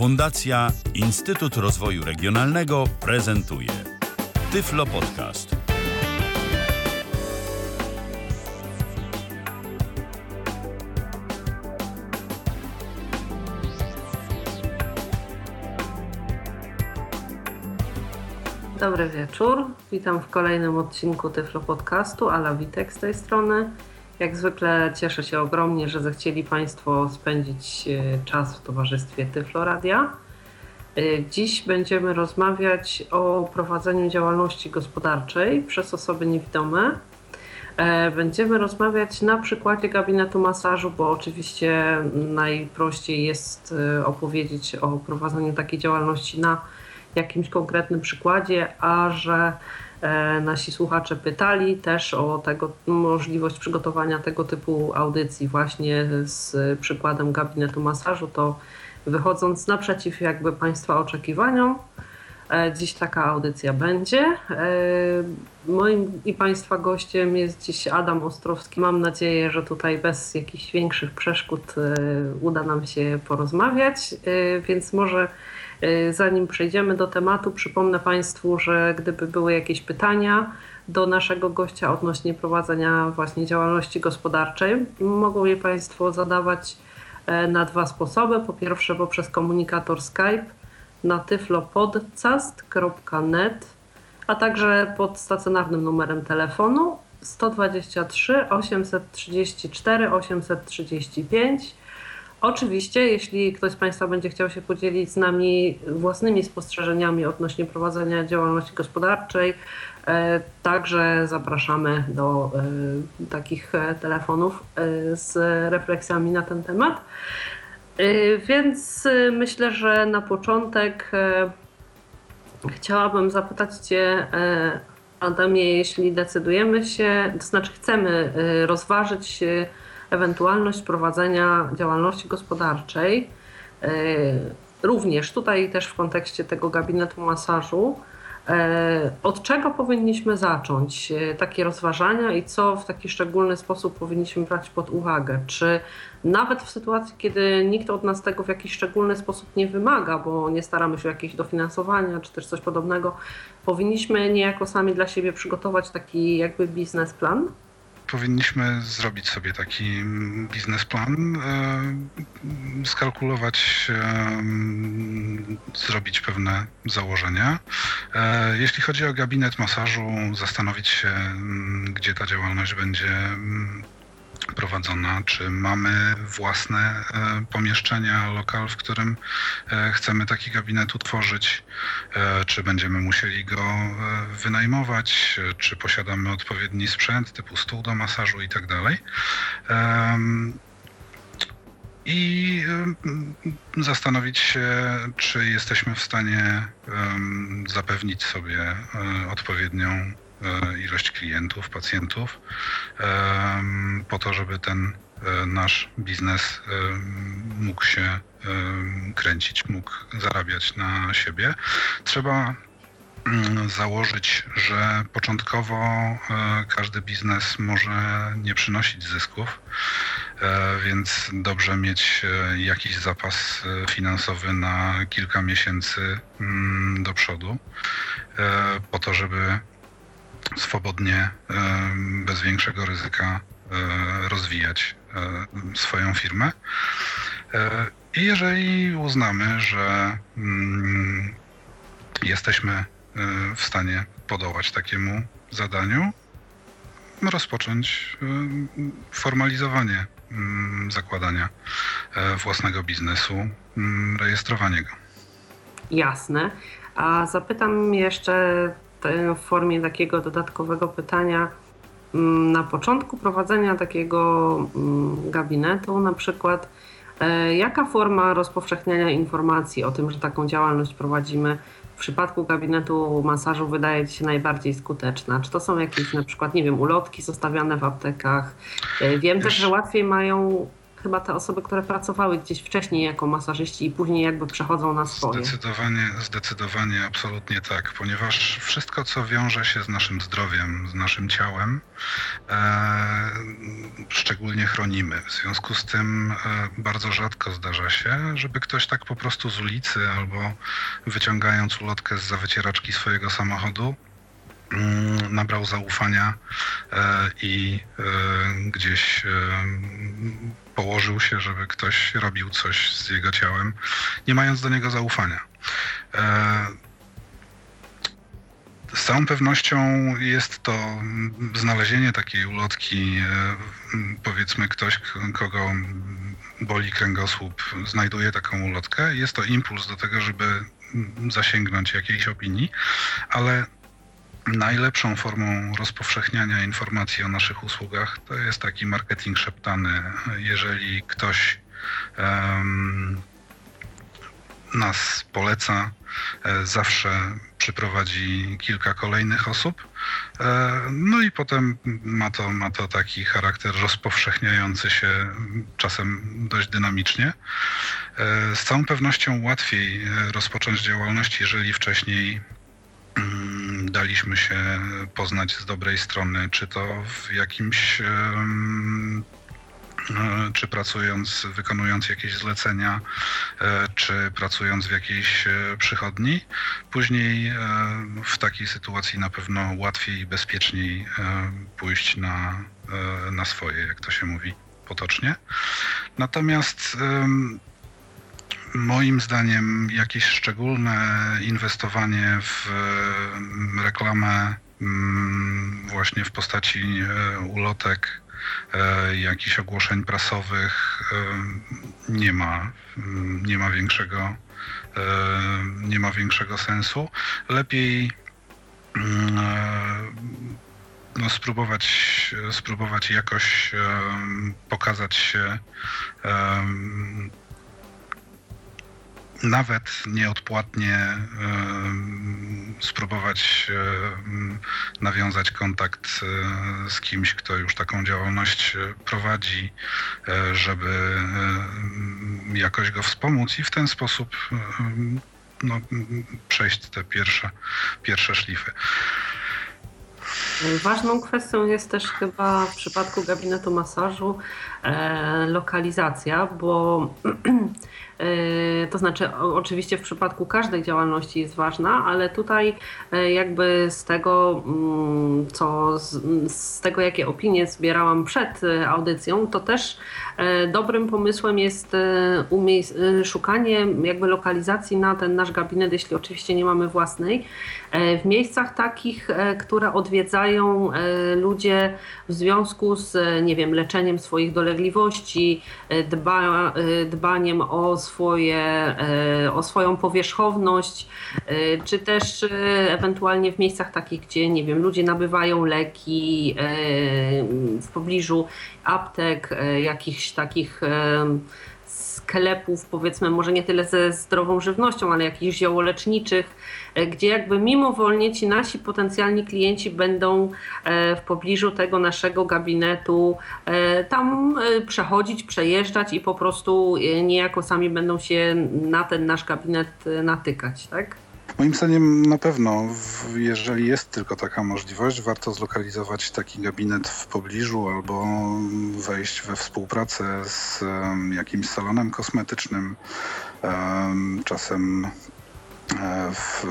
Fundacja Instytut Rozwoju Regionalnego prezentuje Tyflo Podcast. Dobry wieczór. Witam w kolejnym odcinku Tyflo Podcastu. Ala Witek z tej strony. Jak zwykle cieszę się ogromnie, że zechcieli Państwo spędzić e, czas w towarzystwie Tyfloradia. E, dziś będziemy rozmawiać o prowadzeniu działalności gospodarczej przez osoby niewidome. E, będziemy rozmawiać na przykładzie gabinetu masażu, bo oczywiście najprościej jest opowiedzieć o prowadzeniu takiej działalności na jakimś konkretnym przykładzie, a że nasi słuchacze pytali też o tego, możliwość przygotowania tego typu audycji właśnie z przykładem gabinetu masażu, to wychodząc naprzeciw jakby Państwa oczekiwaniom, e, Dziś taka audycja będzie. E, moim i Państwa gościem jest dziś Adam Ostrowski. Mam nadzieję, że tutaj bez jakichś większych przeszkód uda nam się porozmawiać, więc może zanim przejdziemy do tematu, przypomnę Państwu, że gdyby były jakieś pytania do naszego gościa odnośnie prowadzenia właśnie działalności gospodarczej, mogą je Państwo zadawać e, na dwa sposoby. Po pierwsze poprzez komunikator Skype na tyflopodcast.net, a także pod stacjonarnym numerem telefonu 123 834 835 Oczywiście, jeśli ktoś z Państwa będzie chciał się podzielić z nami własnymi spostrzeżeniami odnośnie prowadzenia działalności gospodarczej, e, także zapraszamy do e, takich e, telefonów z refleksjami na ten temat. Więc myślę, że na początek chciałabym zapytać Cię, Adamie, jeśli decydujemy się, to znaczy chcemy rozważyć ewentualność prowadzenia działalności gospodarczej. E, również tutaj też w kontekście tego gabinetu masażu, e, od czego powinniśmy zacząć e, takie rozważania i co w taki szczególny sposób powinniśmy brać pod uwagę? Czy nawet w sytuacji, kiedy nikt od nas tego w jakiś szczególny sposób nie wymaga, bo nie staramy się jakieś dofinansowania czy też coś podobnego, powinniśmy niejako sami dla siebie przygotować taki jakby biznesplan? Powinniśmy zrobić sobie taki biznesplan, e, skalkulować, e, zrobić pewne założenia. E, jeśli chodzi o gabinet masażu, zastanowić się, gdzie ta działalność będzie prowadzona, czy mamy własne e, pomieszczenia, lokal, w którym e, chcemy taki gabinet utworzyć, e, czy będziemy musieli go wynajmować, czy posiadamy odpowiedni sprzęt typu stół do masażu i tak dalej. I zastanowić się, czy jesteśmy w stanie zapewnić sobie odpowiednią ilość klientów, pacjentów, po to, żeby ten e, nasz biznes mógł się kręcić, mógł zarabiać na siebie. Trzeba mm, założyć, że początkowo e, każdy biznes może nie przynosić zysków, więc dobrze mieć jakiś zapas finansowy na kilka miesięcy mm, do przodu, po to, żeby swobodnie, bez większego ryzyka e, rozwijać e, swoją firmę. E, I jeżeli uznamy, że mm, jesteśmy w stanie podołać takiemu zadaniu, rozpocząć formalizowanie mm, zakładania własnego biznesu, mm, rejestrowanie go. Jasne. A zapytam jeszcze w formie takiego dodatkowego pytania mm, na początku prowadzenia takiego mm, gabinetu, na przykład, e, jaka forma rozpowszechniania informacji o tym, że taką działalność prowadzimy, w przypadku gabinetu masażu wydaje Ci się najbardziej skuteczna? Czy to są jakieś na przykład, nie wiem, ulotki zostawiane w aptekach? E, wiem też, że łatwiej mają chyba te osoby, które pracowały gdzieś wcześniej jako masażyści i później jakby przechodzą na swoje. Zdecydowanie, zdecydowanie, absolutnie tak, ponieważ wszystko, co wiąże się z naszym zdrowiem, z naszym ciałem, e, szczególnie chronimy. W związku z tym e, bardzo rzadko zdarza się, żeby ktoś tak po prostu z ulicy albo wyciągając ulotkę z wycieraczki swojego samochodu, Mm, nabrał zaufania e, i e, gdzieś e, położył się, żeby ktoś robił coś z jego ciałem, nie mając do niego zaufania. Z całą pewnością jest to znalezienie takiej ulotki, powiedzmy ktoś, kogo boli kręgosłup, znajduje taką ulotkę. Jest to impuls do tego, żeby zasięgnąć jakiejś opinii, ale Najlepszą formą rozpowszechniania informacji o naszych usługach to jest taki marketing szeptany. Jeżeli ktoś um, nas poleca, e, zawsze przyprowadzi kilka kolejnych osób. E, no i potem ma to, ma to taki charakter rozpowszechniający się czasem dość dynamicznie. E, z całą pewnością łatwiej rozpocząć działalność, jeżeli wcześniej daliśmy się poznać z dobrej strony, czy to w jakimś e, czy pracując, wykonując jakieś zlecenia, e, czy pracując w jakiejś e, przychodni. Później w takiej sytuacji na pewno łatwiej i bezpieczniej pójść na, na swoje, jak to się mówi potocznie. Natomiast moim zdaniem jakieś szczególne inwestowanie w mm, reklamę mm, właśnie w postaci e, ulotek, e, jakichś ogłoszeń prasowych e, nie ma, mm, nie ma większego nie ma większego sensu. Lepiej no, spróbować, spróbować jakoś pokazać się nawet nieodpłatnie spróbować nawiązać kontakt e, z kimś, kto już taką działalność e, prowadzi, e, żeby jakoś go wspomóc i w ten sposób no, przejść te pierwsze, pierwsze szlify. Ważną kwestią jest też chyba w przypadku gabinetu masażu e, lokalizacja, bo e, to znaczy oczywiście w przypadku każdej działalności jest ważna, ale tutaj e, jakby z tego, mm, co z, z tego jakie opinie zbierałam przed e, audycją, to też e, dobrym pomysłem jest e, szukanie jakby lokalizacji na ten nasz gabinet, jeśli oczywiście nie mamy własnej, w miejscach takich, które odwiedzają ludzie w związku z, nie wiem, leczeniem swoich dolegliwości e, dba, e, dbaniem o, swoje, e, o swoją powierzchowność, czy też ewentualnie w miejscach takich, gdzie nie wiem, ludzie nabywają leki w pobliżu aptek, jakichś takich sklepów, powiedzmy, może nie tyle ze zdrową żywnością, ale jakichś ziołoleczniczych, e, gdzie jakby mimowolnie ci nasi potencjalni klienci będą e, w pobliżu tego naszego gabinetu e, tam przechodzić, przejeżdżać i po prostu niejako sami będą się na ten nasz gabinet natykać, tak? Moim zdaniem na pewno, jeżeli jest tylko taka możliwość, warto zlokalizować taki gabinet w pobliżu albo wejść we współpracę z jakimś salonem kosmetycznym, czasem e, w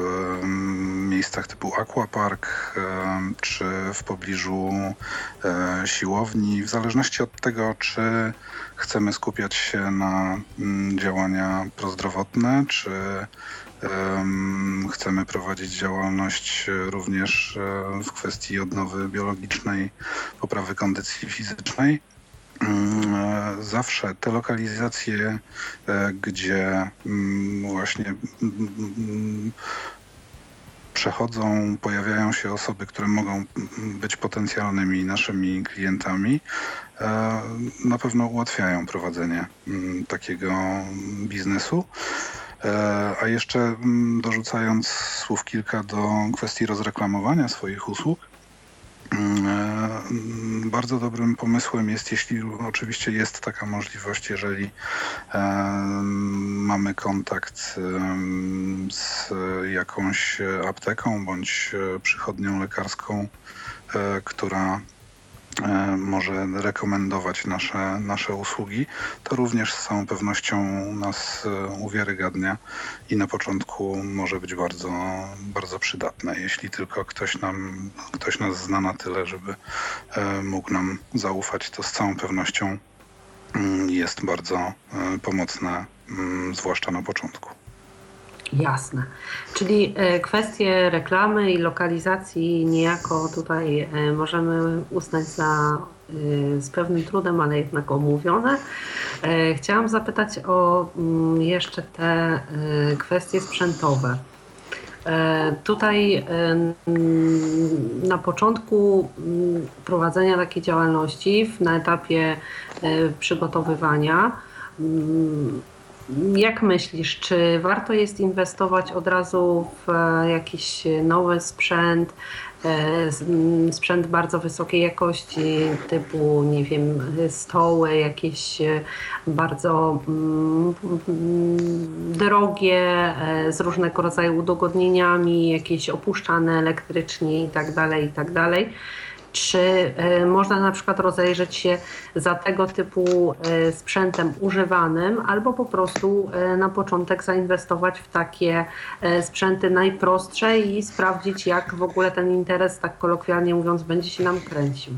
miejscach typu aquapark czy w pobliżu e, siłowni, w zależności od tego, czy chcemy skupiać się na mm, działania prozdrowotne, czy Chcemy prowadzić działalność również e, w kwestii odnowy biologicznej, poprawy kondycji fizycznej. Mm, e, zawsze te lokalizacje, e, gdzie mm, właśnie mm, przechodzą, pojawiają się osoby, które mogą być potencjalnymi naszymi klientami, na pewno ułatwiają prowadzenie takiego biznesu. E, a jeszcze mm, dorzucając słów kilka do kwestii rozreklamowania swoich usług, Mm, e, bardzo dobrym pomysłem jest, jeśli oczywiście jest taka możliwość, jeżeli e, mamy kontakt z jakąś apteką bądź przychodnią lekarską, która może rekomendować nasze, nasze usługi, to również z całą pewnością nas e, uwiarygadnia i na początku może być bardzo, bardzo przydatne, jeśli tylko ktoś, nam, ktoś nas zna na tyle, żeby e, mógł nam zaufać, to z całą pewnością mm, jest bardzo pomocne, mm, zwłaszcza na początku. Jasne. Czyli e, kwestie reklamy i lokalizacji niejako tutaj e, możemy uznać za e, z pewnym trudem, ale jednak omówione. Chciałam zapytać o mm, jeszcze te kwestie sprzętowe. Tutaj na początku mm, prowadzenia takiej działalności, na etapie przygotowywania, mm, jak myślisz, czy warto jest inwestować od razu w e, jakiś nowy sprzęt, e, sprzęt bardzo wysokiej jakości, typu, nie wiem, stoły, jakieś e, bardzo mm, drogie, z różnego rodzaju udogodnieniami, jakieś opuszczane elektrycznie i tak czy e, można na przykład rozejrzeć się za tego typu e, sprzętem używanym, albo po prostu e, na początek zainwestować w takie sprzęty najprostsze i sprawdzić, jak w ogóle ten interes, tak kolokwialnie mówiąc, będzie się nam kręcił.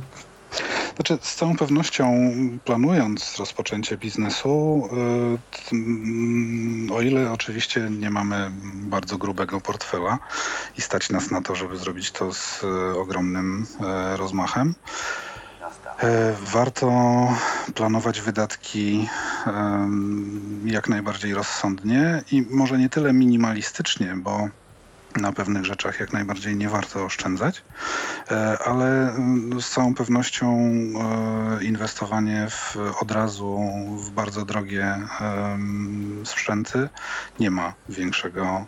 Znaczy, z całą pewnością planując rozpoczęcie biznesu, y, o ile oczywiście nie mamy bardzo grubego portfela i stać nas na to, żeby zrobić to z y, ogromnym y, rozmachem, Warto planować wydatki jak najbardziej rozsądnie i może nie tyle minimalistycznie, bo na pewnych rzeczach jak najbardziej nie warto oszczędzać, e, ale mm, z całą pewnością e, inwestowanie w, od razu w bardzo drogie sprzęty nie ma większego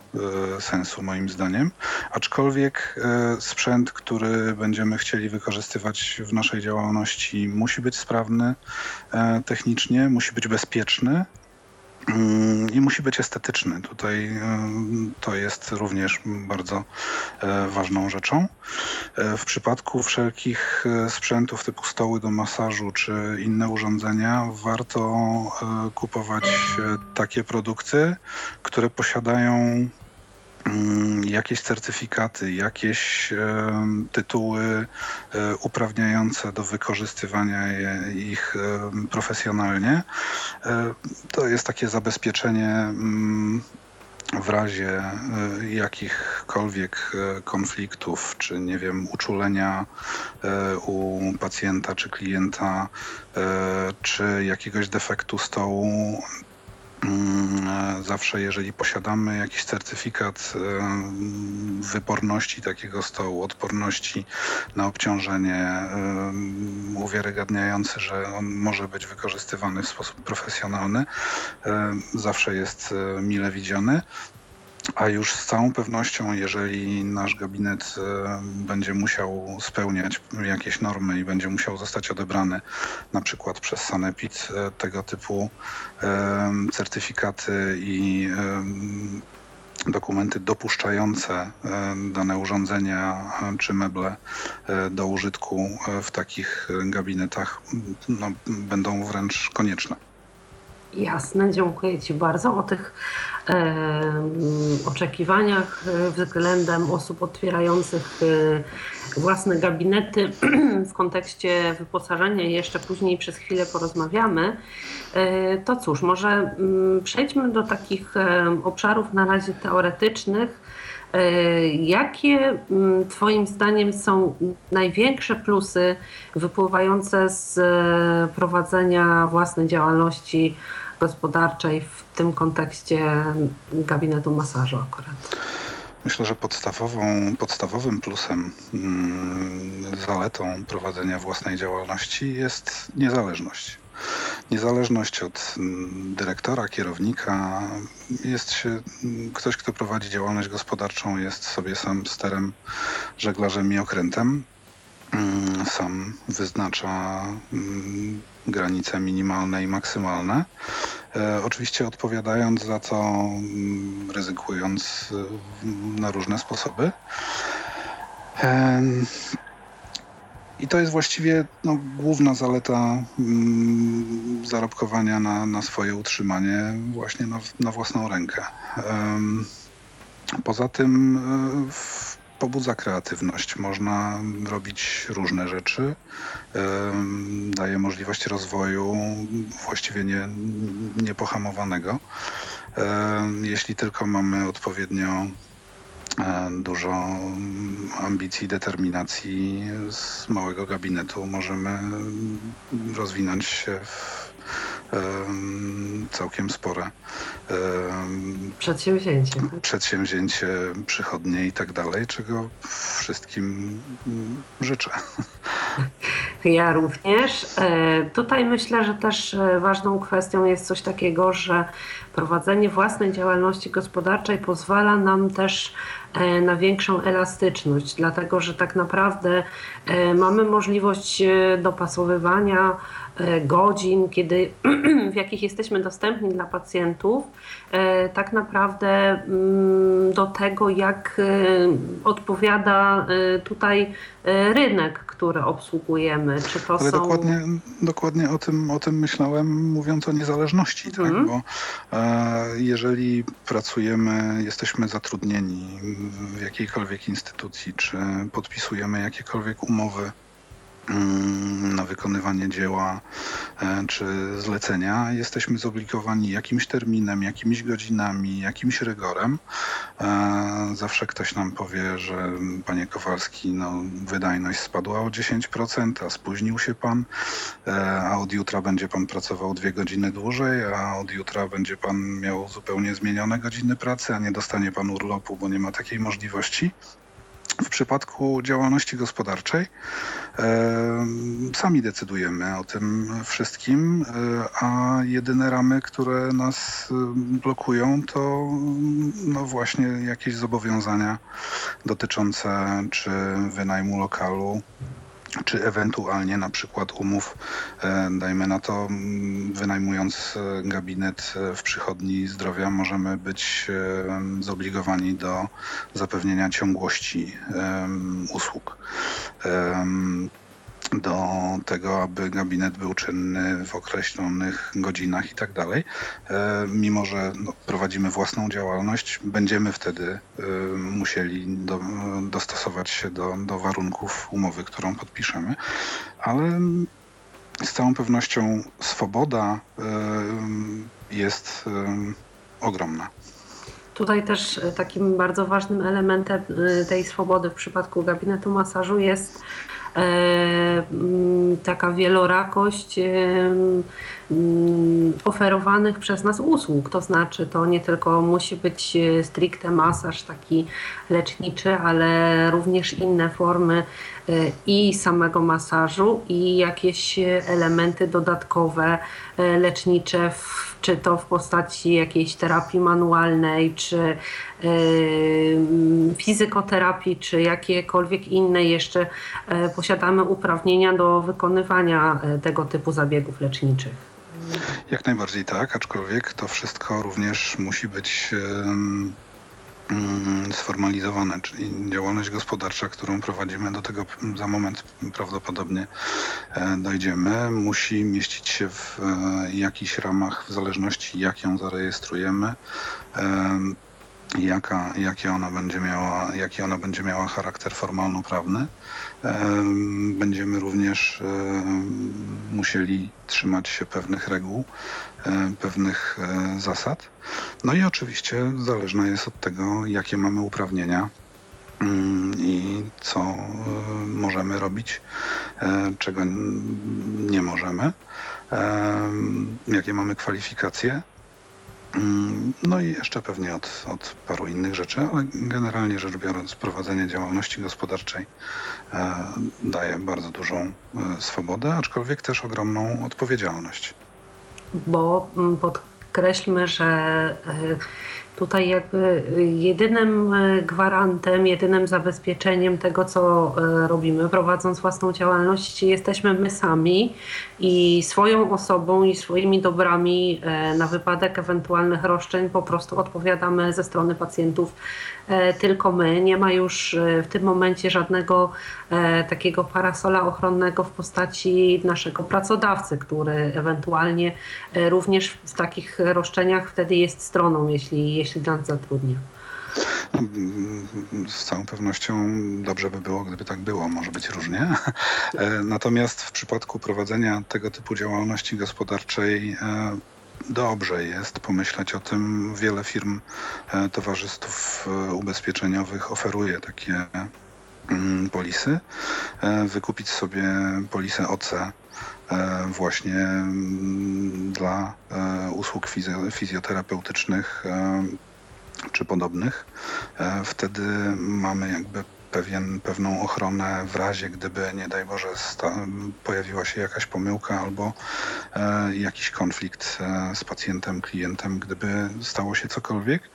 e, sensu moim zdaniem. Aczkolwiek sprzęt, który będziemy chcieli wykorzystywać w naszej działalności musi być sprawny technicznie, musi być bezpieczny, Mm, i musi być estetyczny. Tutaj e, to jest również bardzo e, ważną rzeczą. E, w przypadku wszelkich sprzętów typu stoły do masażu czy inne urządzenia warto kupować takie produkty, które posiadają Mm, jakieś certyfikaty, jakieś tytuły e, uprawniające do wykorzystywania ich profesjonalnie. E, to jest takie zabezpieczenie mm, w razie e, jakichkolwiek konfliktów, czy nie wiem, uczulenia u pacjenta czy klienta, czy jakiegoś defektu stołu, Mm, zawsze, jeżeli posiadamy jakiś certyfikat wyporności takiego stołu, odporności na obciążenie, uwiarygadniający, że on może być wykorzystywany w sposób profesjonalny, zawsze jest e, mile widziany. A już z całą pewnością, jeżeli nasz gabinet e, będzie musiał spełniać jakieś normy i będzie musiał zostać odebrany na przykład przez Sanepid, e, tego typu e, certyfikaty i dokumenty dopuszczające dane urządzenia czy meble do użytku w takich gabinetach no, będą wręcz konieczne. Jasne, dziękuję Ci bardzo. O tych e, oczekiwaniach względem osób otwierających e, własne gabinety w kontekście wyposażenia jeszcze później przez chwilę porozmawiamy. E, to cóż, może m, mm, przejdźmy do takich e, obszarów na razie teoretycznych. E, jakie mm, Twoim zdaniem są największe plusy wypływające z e, prowadzenia własnej działalności gospodarczej w tym kontekście gabinetu masażu akurat? Myślę, że podstawową, podstawowym plusem, mm, zaletą prowadzenia własnej działalności jest niezależność. Niezależność od mm, dyrektora, kierownika. Jest się, mm, ktoś, kto prowadzi działalność gospodarczą, jest sobie sam sterem, żeglarzem i okrętem sam wyznacza mm, granice minimalne i maksymalne. E, oczywiście odpowiadając za to, mm, ryzykując na różne sposoby. I to jest właściwie no, główna zaleta mm, zarobkowania na, na swoje utrzymanie właśnie na, na własną rękę. Poza tym um, pobudza kreatywność. Można robić różne rzeczy. Daje możliwość rozwoju właściwie nie, niepohamowanego. Jeśli tylko mamy odpowiednio E, dużo ambicji, determinacji z małego gabinetu możemy rozwinąć się w całkiem spore przedsięwzięcie. Przedsięwzięcie, przychodnie i tak dalej, czego wszystkim życzę. Ja również. E, tutaj myślę, że też e, ważną kwestią jest coś takiego, że prowadzenie własnej działalności gospodarczej pozwala nam też e, na większą elastyczność, dlatego że tak naprawdę mamy możliwość dopasowywania godzin, kiedy, w jakich jesteśmy dostępni dla pacjentów, tak naprawdę mm, do tego, jak odpowiada tutaj rynek, który obsługujemy. Czy to Ale są... dokładnie, dokładnie o, tym, o tym myślałem, mówiąc o niezależności, tak? Mhm. bo e, jeżeli pracujemy, jesteśmy zatrudnieni w jakiejkolwiek instytucji, czy podpisujemy jakiekolwiek umowy na wykonywanie dzieła e, czy zlecenia, jesteśmy zobligowani jakimś terminem, jakimiś godzinami, jakimś rygorem. E, zawsze ktoś nam powie, że panie Kowalski, no, wydajność spadła o 10%, a spóźnił się pan, e, a od jutra będzie pan pracował dwie godziny dłużej, a od jutra będzie pan miał zupełnie zmienione godziny pracy, a nie dostanie pan urlopu, bo nie ma takiej możliwości. W przypadku działalności gospodarczej e, sami decydujemy o tym wszystkim, e, a jedyne ramy, które nas blokują, to no właśnie jakieś zobowiązania dotyczące czy wynajmu lokalu, czy ewentualnie na przykład umów, e, dajmy na to, wynajmując e, gabinet e, w przychodni zdrowia, możemy być zobligowani do zapewnienia ciągłości usług do tego, aby gabinet był czynny w określonych godzinach i tak dalej. E, mimo, że no, prowadzimy własną działalność, będziemy wtedy e, musieli do, dostosować się do, do warunków umowy, którą podpiszemy, ale z całą pewnością swoboda e, jest ogromna. Tutaj też takim bardzo ważnym elementem tej swobody w przypadku gabinetu masażu jest taka wielorakość e, mm, oferowanych przez nas usług. To znaczy, to nie tylko musi być e, stricte masaż taki leczniczy, ale również inne formy i samego masażu, i jakieś elementy dodatkowe lecznicze w czy to w postaci jakiejś terapii manualnej, czy fizykoterapii, czy jakiekolwiek inne jeszcze e, posiadamy uprawnienia do wykonywania e, tego typu zabiegów leczniczych. Jak najbardziej tak, aczkolwiek to wszystko również musi być Mm, sformalizowane, czyli działalność gospodarcza, którą prowadzimy, do tego za moment prawdopodobnie e, dojdziemy, musi mieścić się w e, jakichś ramach, w zależności jak ją zarejestrujemy, e, jaka, jakie ona będzie miała, jaki ona będzie miała charakter formalno-prawny. Będziemy również musieli trzymać się pewnych reguł, pewnych zasad. No i oczywiście zależne jest od tego, jakie mamy uprawnienia mm, i co możemy robić, czego nie możemy, jakie mamy kwalifikacje. Mm, no i jeszcze pewnie od, od paru innych rzeczy, ale generalnie rzecz biorąc, prowadzenie działalności gospodarczej e, daje bardzo dużą e, swobodę, aczkolwiek też ogromną odpowiedzialność. Bo mm, podkreślmy, że e, Tutaj jakby jedynym e, gwarantem, jedynym zabezpieczeniem tego, co e, robimy, prowadząc własną działalność, jesteśmy my sami i swoją osobą i swoimi dobrami e, na wypadek ewentualnych roszczeń po prostu odpowiadamy ze strony pacjentów tylko my. Nie ma już w tym momencie żadnego takiego parasola ochronnego w postaci naszego pracodawcy, który ewentualnie również w takich roszczeniach wtedy jest stroną, jeśli jeśli nas zatrudnia. Z całą pewnością dobrze by było, gdyby tak było. Może być różnie. E, natomiast w przypadku prowadzenia tego typu działalności gospodarczej e, dobrze jest pomyśleć o tym. Wiele firm, e, towarzystw ubezpieczeniowych oferuje takie mm, polisy. Wykupić sobie polisę OC właśnie mm, dla usług fizjoterapeutycznych czy podobnych. E, wtedy mamy jakby pewien, pewną ochronę w razie, gdyby nie daj Boże pojawiła się jakaś pomyłka albo e, jakiś konflikt e, z pacjentem, klientem, gdyby stało się cokolwiek.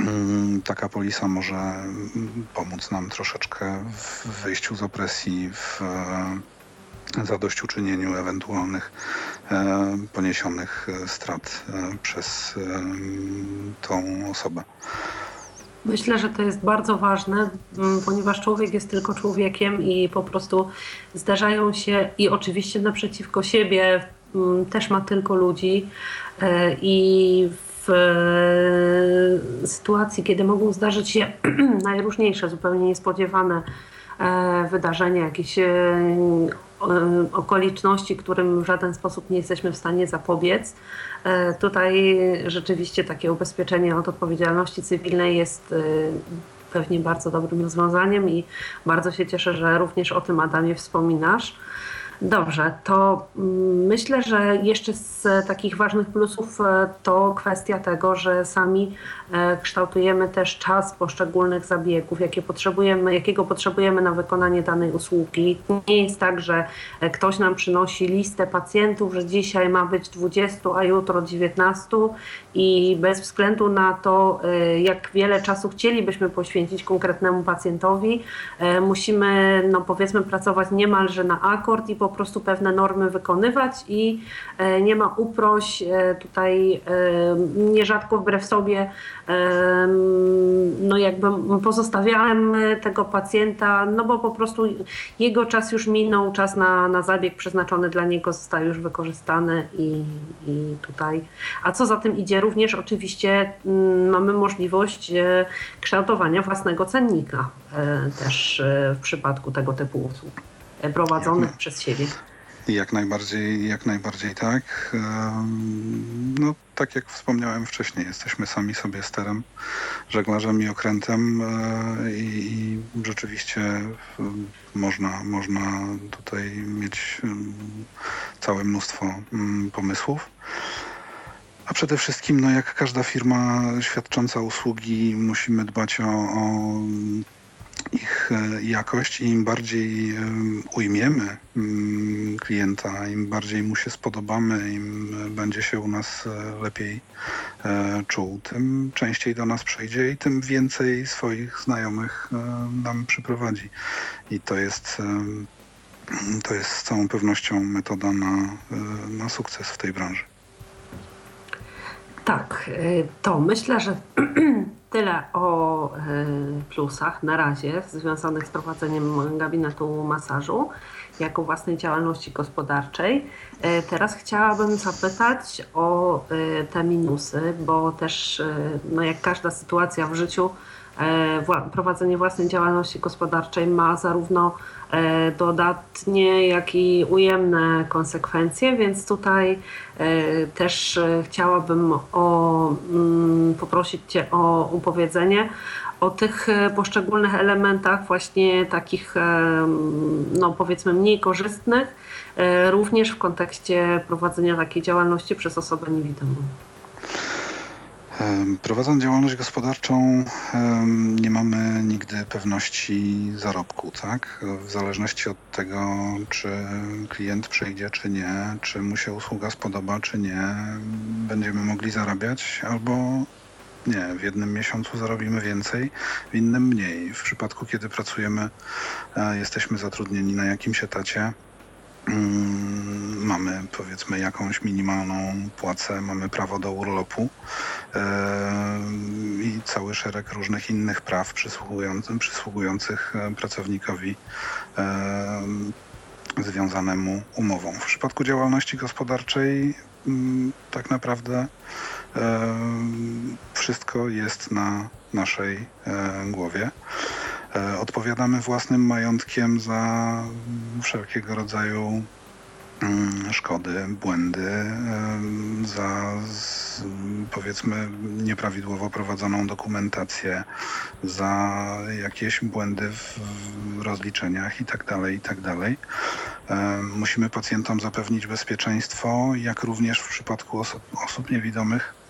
Mm, taka polisa może pomóc nam troszeczkę w wyjściu z opresji, w zadośćuczynieniu ewentualnych e, poniesionych e, strat e, przez tą osobę. Myślę, że to jest bardzo ważne, ponieważ człowiek jest tylko człowiekiem i po prostu zdarzają się i oczywiście naprzeciwko siebie też ma tylko ludzi i w sytuacji, kiedy mogą zdarzyć się najróżniejsze, zupełnie niespodziewane wydarzenia, jakieś okoliczności, którym w żaden sposób nie jesteśmy w stanie zapobiec. E, tutaj rzeczywiście takie ubezpieczenie od odpowiedzialności cywilnej jest e, pewnie bardzo dobrym rozwiązaniem i bardzo się cieszę, że również o tym Adamie wspominasz. Dobrze, to mm, myślę, że jeszcze z takich ważnych plusów e, to kwestia tego, że sami e, kształtujemy też czas poszczególnych zabiegów, jakie potrzebujemy, jakiego potrzebujemy na wykonanie danej usługi. Nie jest tak, że e, ktoś nam przynosi listę pacjentów, że dzisiaj ma być 20, a jutro 19 i bez względu na to, jak wiele czasu chcielibyśmy poświęcić konkretnemu pacjentowi, musimy, no powiedzmy, pracować niemalże na akord i po prostu pewne normy wykonywać i e, nie ma uproś e, tutaj e, nierzadko wbrew sobie no jakby pozostawiałem tego pacjenta, no bo po prostu jego czas już minął, czas na, na zabieg przeznaczony dla niego został już wykorzystany i, i tutaj. A co za tym idzie, również oczywiście mm, mamy możliwość kształtowania własnego cennika też w przypadku tego typu usług prowadzonych przez siebie. Jak najbardziej, jak najbardziej tak. No, tak jak wspomniałem wcześniej, jesteśmy sami sobie sterem, żeglarzem i okrętem e, i, i rzeczywiście można, można tutaj mieć całe mnóstwo pomysłów. A przede wszystkim, no jak każda firma świadcząca usługi, musimy dbać o, o ich e, jakość i im bardziej ujmiemy mm, klienta, im bardziej mu się spodobamy, im będzie się u nas e, lepiej e, czuł, tym częściej do nas przejdzie i tym więcej swoich znajomych nam przyprowadzi. I to jest, to jest z całą pewnością metoda na, na sukces w tej branży. Tak, to myślę, że Tyle o e, plusach na razie związanych z prowadzeniem gabinetu masażu jako własnej działalności gospodarczej. E, teraz chciałabym zapytać o e, te minusy, bo też no jak każda sytuacja w życiu, prowadzenie własnej działalności gospodarczej ma zarówno dodatnie, jak i ujemne konsekwencje, więc tutaj e, też e, chciałabym o, mm, poprosić Cię o upowiedzenie o tych poszczególnych elementach właśnie takich, no powiedzmy mniej korzystnych, również w kontekście prowadzenia takiej działalności przez osobę niewidomą. Prowadząc działalność gospodarczą, nie mamy nigdy pewności zarobku, tak? W zależności od tego, czy klient przyjdzie, czy nie, czy mu się usługa spodoba, czy nie, będziemy mogli zarabiać albo Nie, w jednym miesiącu zarobimy więcej, w innym mniej. W przypadku, kiedy pracujemy, e, jesteśmy zatrudnieni na jakimś etacie, mamy powiedzmy jakąś minimalną płacę, mamy prawo do urlopu e, i cały szereg różnych innych praw przysługujących, przysługujących e, pracownikowi e, związanemu umową. W przypadku działalności gospodarczej mm, tak naprawdę wszystko jest na naszej głowie. E, Odpowiadamy własnym majątkiem za wszelkiego rodzaju mm, szkody, błędy, za powiedzmy nieprawidłowo prowadzoną dokumentację, za jakieś błędy w, rozliczeniach itd. itd. Em, Musimy pacjentom zapewnić bezpieczeństwo, jak również w przypadku osób, osób niewidomych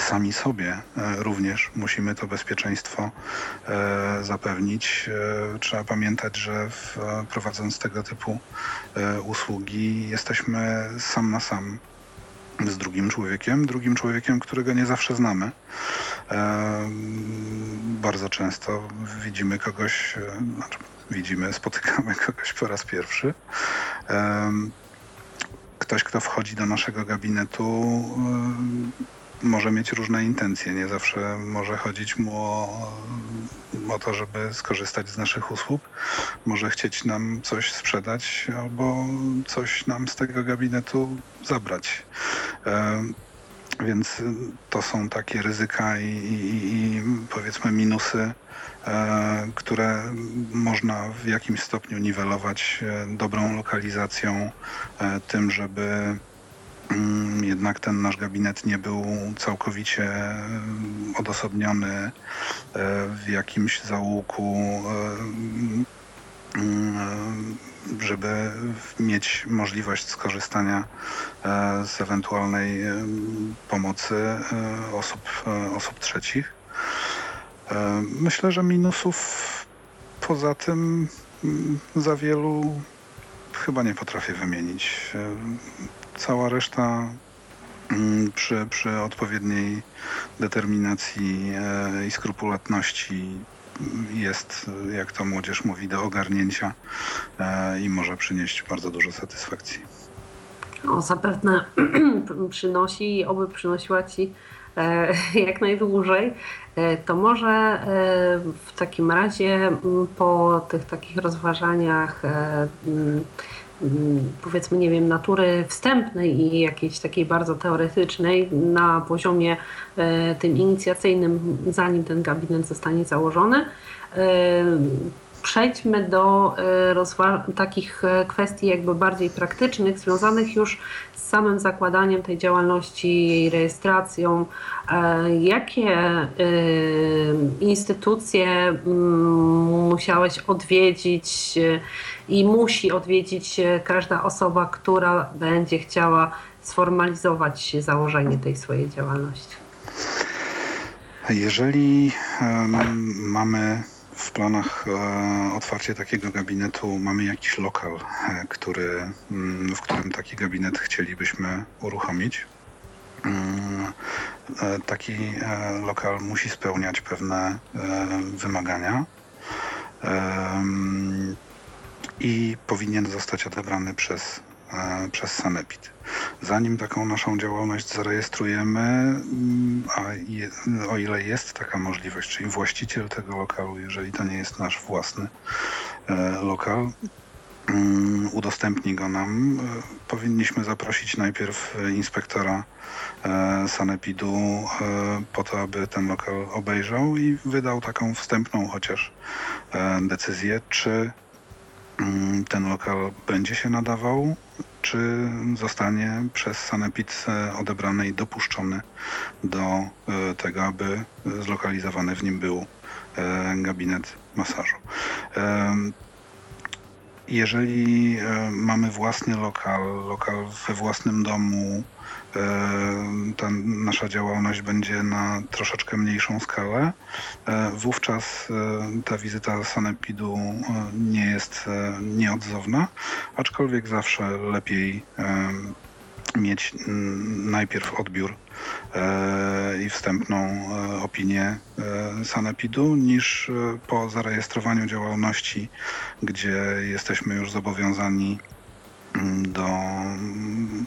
sami sobie e, również musimy to bezpieczeństwo e, zapewnić. E, Trzeba pamiętać, że prowadząc tego typu usługi jesteśmy sam na sam z drugim człowiekiem, drugim człowiekiem, którego nie zawsze znamy. Bardzo często widzimy kogoś, znaczy widzimy, spotykamy kogoś po raz pierwszy. Ktoś, kto wchodzi do naszego gabinetu, może mieć różne intencje. Nie zawsze może chodzić mu o, o to, żeby skorzystać z naszych usług. Może chcieć nam coś sprzedać albo coś nam z tego gabinetu zabrać. Em, Więc to są takie ryzyka i, i, i powiedzmy minusy, e, które można w jakimś stopniu niwelować e, dobrą lokalizacją, e, tym, żeby jednak ten nasz gabinet nie był całkowicie e, odosobniony e, w jakimś zaułku, e, mm, żeby mieć możliwość skorzystania e, z ewentualnej e, pomocy e, osób, e, osób trzecich. E, Myślę, że minusów poza tym mm, za wielu chyba nie potrafię wymienić. Cała reszta mm, przy, przy odpowiedniej determinacji e, i skrupulatności jest, jak to młodzież mówi, do ogarnięcia e, i może przynieść bardzo dużo satysfakcji. O, zapewne przynosi i oby przynosiła Ci e, jak najdłużej. To może w takim razie m, po tych takich rozważaniach e, m, m, powiedzmy, nie wiem, natury wstępnej i jakiejś takiej bardzo teoretycznej na poziomie e, tym inicjacyjnym, zanim ten gabinet zostanie założony, e, przejdźmy do e, takich kwestii jakby bardziej praktycznych, związanych już z samym zakładaniem tej działalności, jej rejestracją. Jakie instytucje mm, musiałeś odwiedzić i musi odwiedzić e, każda osoba, która będzie chciała sformalizować założenie tej swojej działalności? Jeżeli em, mamy w planach e, otwarcie takiego gabinetu, mamy jakiś lokal, e, który, mm, w którym taki gabinet chcielibyśmy uruchomić, mm, e, taki lokal musi spełniać pewne wymagania i powinien zostać odebrany przez, e, przez Sanepid. Zanim taką naszą działalność zarejestrujemy, mm, a je, o ile jest taka możliwość, czyli właściciel tego lokalu, jeżeli to nie jest nasz własny e, lokal, mm, udostępni go nam, e, powinniśmy zaprosić najpierw inspektora Sanepidu po to, aby ten lokal obejrzał i wydał taką wstępną chociaż decyzję, czy ten lokal będzie się nadawał, czy zostanie przez Sanepid e, odebrany i dopuszczony do e, tego, aby zlokalizowany w nim był e, gabinet masażu. Em, Jeżeli e, mamy własny lokal, lokal we własnym domu, e, ta nasza działalność będzie na troszeczkę mniejszą skalę, e, wówczas e, ta wizyta sanepidu e, nie jest e, nieodzowna, aczkolwiek zawsze lepiej e, mieć mm, najpierw odbiór e, i wstępną e, opinię e, sanepidu niż po zarejestrowaniu działalności, gdzie jesteśmy już zobowiązani mm, do mm,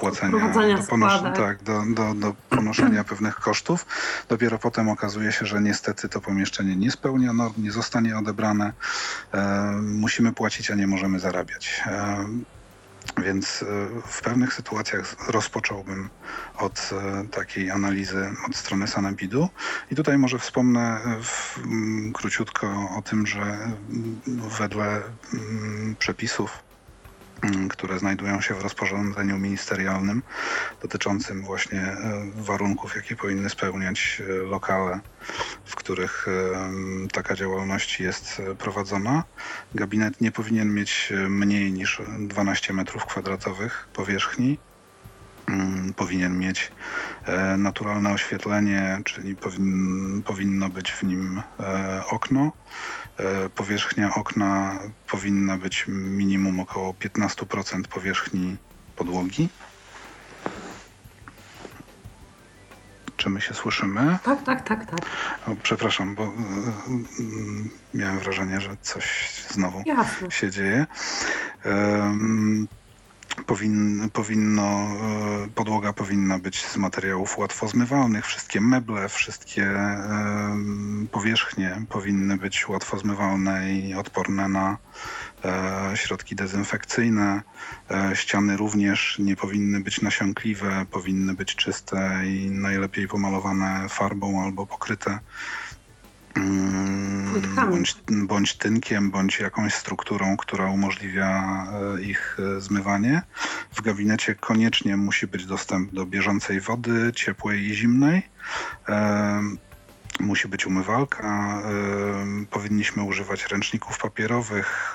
płacenia, do, ponosz- tak, do, do, do ponoszenia pewnych kosztów. Dopiero potem okazuje się, że niestety to pomieszczenie nie spełnia norm, nie zostanie odebrane. E, musimy płacić, a nie możemy zarabiać. E, więc e, w pewnych sytuacjach rozpocząłbym od e, takiej analizy od strony Sanepidu. I tutaj może wspomnę w, m, króciutko o tym, że wedle przepisów które znajdują się w rozporządzeniu ministerialnym dotyczącym właśnie e, warunków, jakie powinny spełniać e, lokale, w których e, taka działalność jest prowadzona. Gabinet nie powinien mieć mniej niż 12 metrów kwadratowych powierzchni. Mm, powinien mieć naturalne oświetlenie, czyli powin, powinno być w nim okno powierzchnia okna powinna być minimum około 15% powierzchni podłogi. Czy my się słyszymy? Tak, tak, tak, tak. O, przepraszam, bo y, y, miałem wrażenie, że coś znowu Jasne. się dzieje. Powin, powinno, e, podłoga powinna być z materiałów łatwo zmywalnych, wszystkie meble, wszystkie powierzchnie powinny być łatwo zmywalne i odporne na e, środki dezynfekcyjne. E, ściany również nie powinny być nasiąkliwe, powinny być czyste i najlepiej pomalowane farbą albo pokryte bądź, bądź tynkiem, bądź jakąś strukturą, która umożliwia e, ich e, zmywanie. W gabinecie koniecznie musi być dostęp do bieżącej wody, ciepłej i zimnej. E, musi być umywalka. Powinniśmy używać ręczników papierowych.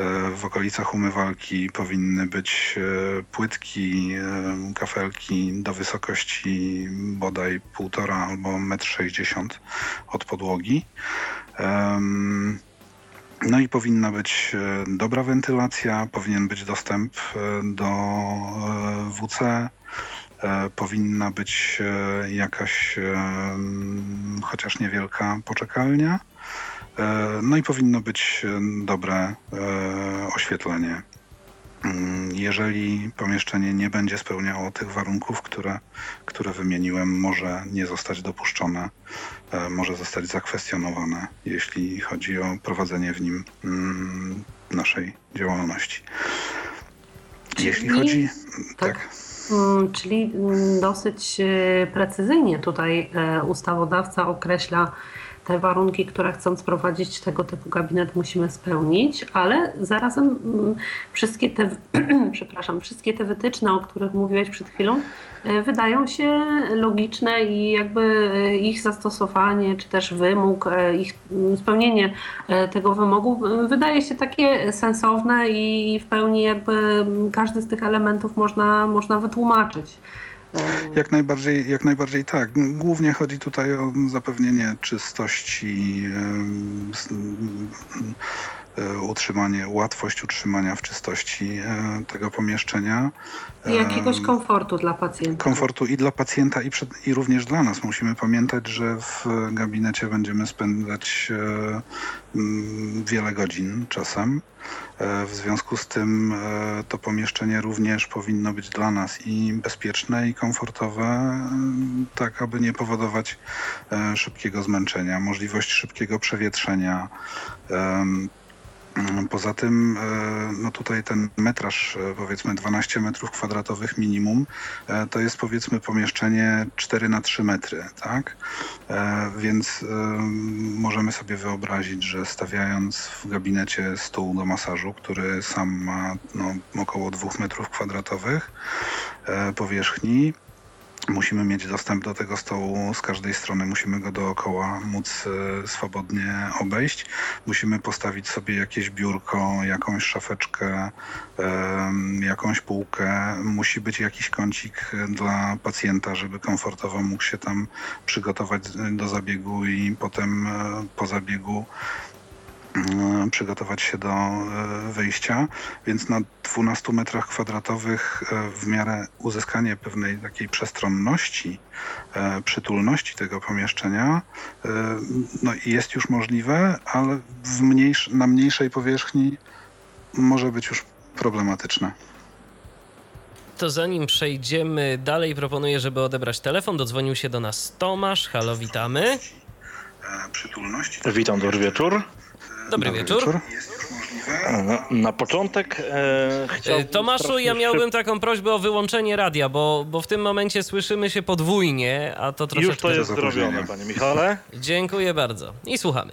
E, w okolicach umywalki powinny być e, płytki, e, kafelki do wysokości bodaj 1,5 albo 1,60 m od podłogi. No i powinna być dobra wentylacja, powinien być dostęp do WC, powinna być jakaś chociaż niewielka poczekalnia. E, no i powinno być e, dobre e, oświetlenie. Mm, jeżeli pomieszczenie nie będzie spełniało tych warunków, które, które wymieniłem, może nie zostać dopuszczone, może zostać zakwestionowane, jeśli chodzi o prowadzenie w nim mm, naszej działalności. Czyli, jeśli chodzi. Tak. tak. Mm, czyli dosyć precyzyjnie tutaj ustawodawca określa te warunki, które chcąc prowadzić tego typu gabinet musimy spełnić, ale zarazem mm, wszystkie te, przepraszam, wszystkie te wytyczne, o których mówiłeś przed chwilą, e, wydają się logiczne i jakby e, ich zastosowanie, czy też wymóg, e, ich mm, spełnienie tego wymogu wydaje się takie sensowne i w pełni jakby mm, każdy z tych elementów można, można wytłumaczyć. Jak najbardziej, jak najbardziej tak. Głównie chodzi tutaj o zapewnienie czystości, e, utrzymanie, łatwość utrzymania w czystości e, tego pomieszczenia. I jakiegoś komfortu dla pacjenta. Komfortu i dla pacjenta, i, przed, i również dla nas. Musimy pamiętać, że w gabinecie będziemy spędzać e, wiele godzin czasem. E, w związku z tym e, to pomieszczenie również powinno być dla nas i bezpieczne, i komfortowe, e, tak aby nie powodować szybkiego zmęczenia, możliwość szybkiego przewietrzenia poza tym, e, no tutaj ten metraż, e, powiedzmy 12 metrów kwadratowych minimum, e, to jest powiedzmy pomieszczenie 4 na 3 metry, tak? Więc możemy sobie wyobrazić, że stawiając w gabinecie stół do masażu, który sam ma no, około 2 metrów kwadratowych powierzchni, Musimy mieć dostęp do tego stołu z każdej strony, musimy go dookoła móc e, swobodnie obejść. Musimy postawić sobie jakieś biurko, jakąś szafeczkę, jakąś półkę. Musi być jakiś kącik dla pacjenta, żeby komfortowo mógł się tam przygotować do zabiegu i potem e, po zabiegu przygotować się do wyjścia, więc na 12 metrach kwadratowych w miarę uzyskanie pewnej takiej przestronności, przytulności tego pomieszczenia no jest już możliwe, ale w mniejsz, na mniejszej powierzchni może być już problematyczne. To zanim przejdziemy dalej, proponuję, żeby odebrać telefon. Dodzwonił się do nas Tomasz. Halo, witamy. Przytulności. Witam, dobry wieczór. Dobry, wieczór. Na, na początek e, chciałbym... Tomaszu, ja miałbym taką prośbę o wyłączenie radia, bo, bo w tym momencie słyszymy się podwójnie, a to troszeczkę... Już to jest zrobione, panie Michale. Dziękuję bardzo i słuchamy.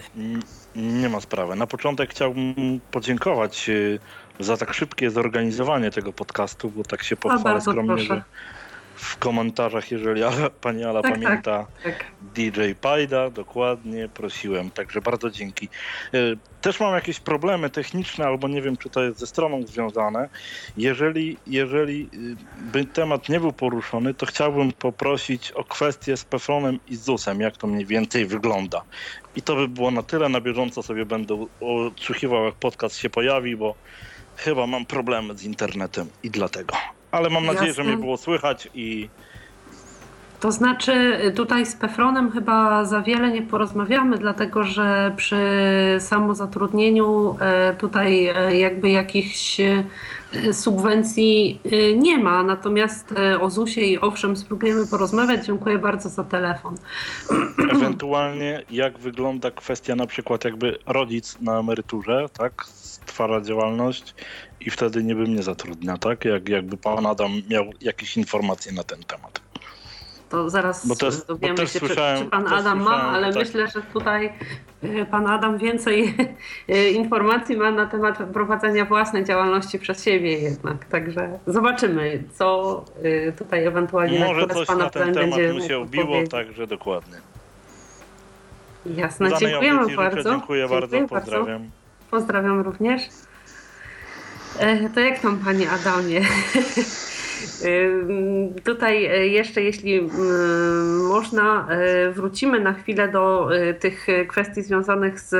Nie ma sprawy. Na początek chciałbym podziękować e, za tak szybkie zorganizowanie tego podcastu, bo tak się pochwalę skromnie, proszę. że w komentarzach, jeżeli Ala, pani Ala tak, pamięta tak, tak. DJ Pajda, dokładnie, prosiłem, także bardzo dzięki. E, też mam jakieś problemy techniczne, albo nie wiem, czy to jest ze stroną związane. Jeżeli, jeżeli y, by temat nie był poruszony, to chciałbym poprosić o kwestię z Pefronem i ZUS-em, jak to mniej więcej wygląda. I to by było na tyle, na bieżąco sobie będę odsłuchiwał, jak podcast się pojawi, bo chyba mam problemy z internetem i dlatego ale mam nadzieję, Jasne. że mnie było słychać i. To znaczy, tutaj z Pefronem chyba za wiele nie porozmawiamy, dlatego że przy samozatrudnieniu e, tutaj e, jakby jakichś subwencji nie ma. Natomiast o ZUS-ie i owszem spróbujemy porozmawiać. Dziękuję bardzo za telefon. Ewentualnie jak wygląda kwestia na przykład jakby rodzic na emeryturze, tak? Stwarza działalność i wtedy nie by mnie zatrudnia, tak? Jak, jakby pan Adam miał jakieś informacje na ten temat. To zaraz bo też, dowiemy bo się, czy, czy, pan Adam ma, ale tak. myślę, że tutaj e, pan Adam więcej e, informacji ma na temat prowadzenia własnej działalności przez siebie jednak. Także zobaczymy, co e, tutaj ewentualnie Może coś pana na ten temat mu się obiło, także dokładnie. Jasne, dziękujemy bardzo. Dziękuję, bardzo, pozdrawiam. Pozdrawiam również. To jak tam, panie Adamie? E, tutaj e, jeszcze, jeśli można, wrócimy na chwilę do tych kwestii związanych z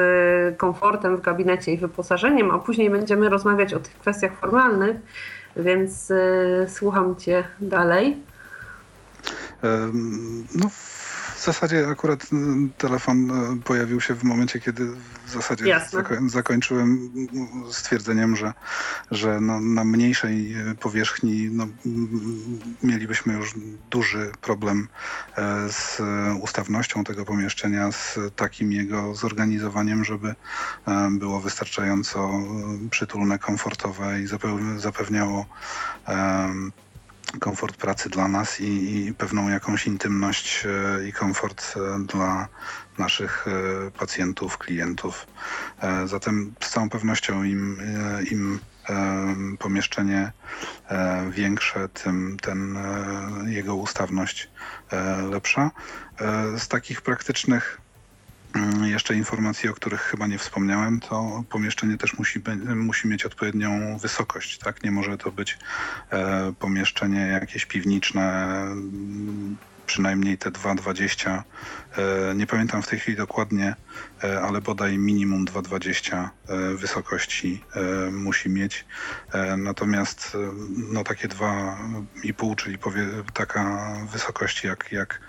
komfortem w gabinecie i wyposażeniem, a później będziemy rozmawiać o tych kwestiach formalnych, więc słucham Cię dalej. No, zasadzie akurat mm, telefon e, pojawił się w momencie, kiedy w zasadzie zako zakończyłem stwierdzeniem, że, że no, na mniejszej e, powierzchni no, mielibyśmy już duży problem e, z ustawnością tego pomieszczenia, z takim jego zorganizowaniem, żeby było wystarczająco przytulne, komfortowe i zapewniało komfort pracy dla nas i, i, pewną jakąś intymność e, i komfort e, dla naszych e, pacjentów, klientów. Zatem z całą pewnością im, im pomieszczenie większe, tym ten, jego ustawność lepsza. Z takich praktycznych jeszcze informacji, o których chyba nie wspomniałem, to pomieszczenie też musi, musi mieć odpowiednią wysokość. Tak? Nie może to być e, pomieszczenie jakieś piwniczne, mm, przynajmniej te 2,20. E, nie pamiętam w tej chwili dokładnie, e, ale bodaj minimum 2,20 e, wysokości e, musi mieć. E, natomiast no, takie 2,5, czyli powie, taka wysokość jak, jak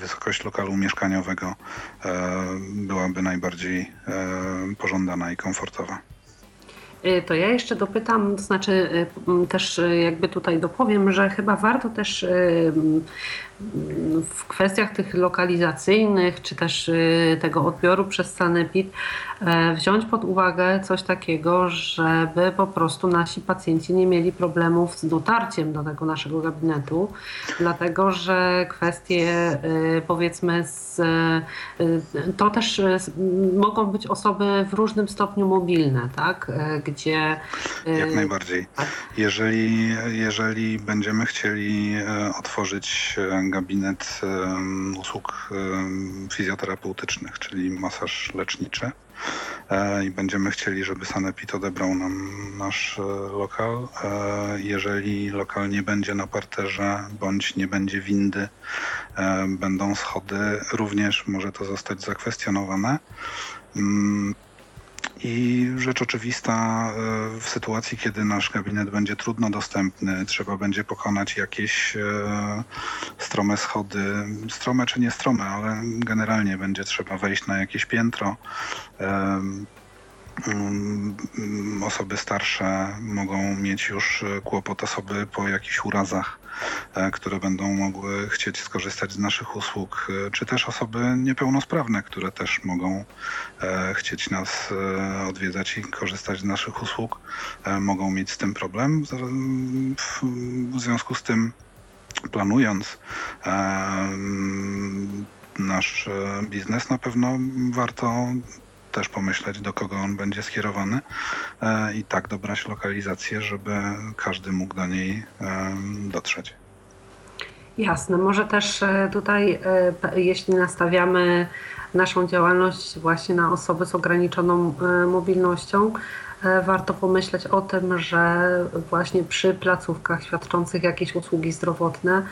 wysokość lokalu mieszkaniowego e, byłaby najbardziej e, pożądana i komfortowa. E, to ja jeszcze dopytam, to znaczy też jakby tutaj dopowiem, że chyba warto też w kwestiach tych lokalizacyjnych, czy też tego odbioru przez sanepid wziąć pod uwagę coś takiego, żeby po prostu nasi pacjenci nie mieli problemów z dotarciem do tego naszego gabinetu, dlatego że kwestie y, powiedzmy z, y, to też mogą być osoby w różnym stopniu mobilne, tak? gdzie. Jak najbardziej. Tak. Jeżeli, jeżeli będziemy chcieli otworzyć gabinet usług fizjoterapeutycznych, czyli masaż leczniczy, E, i będziemy chcieli, żeby Sanepid odebrał nam nasz e, lokal. E, jeżeli lokal nie będzie na parterze bądź nie będzie windy, będą schody, również może to zostać zakwestionowane. I rzecz oczywista, e, w sytuacji, kiedy nasz gabinet będzie trudno dostępny, trzeba będzie pokonać jakieś e, strome schody, strome czy nie strome, ale generalnie będzie trzeba wejść na jakieś piętro. Mm, osoby starsze mogą mieć już kłopot, osoby po jakichś urazach E, które będą mogły chcieć skorzystać z naszych usług, e, czy też osoby niepełnosprawne, które też mogą e, chcieć nas odwiedzać i korzystać z naszych usług, mogą mieć z tym problem. W związku z tym planując nasz biznes, na pewno warto też pomyśleć, do kogo on będzie skierowany e, i tak dobrać lokalizację, żeby każdy mógł do niej dotrzeć. Jasne, może też e, tutaj, e, jeśli nastawiamy naszą działalność właśnie na osoby z ograniczoną mobilnością, warto pomyśleć o tym, że właśnie przy placówkach świadczących jakieś usługi zdrowotne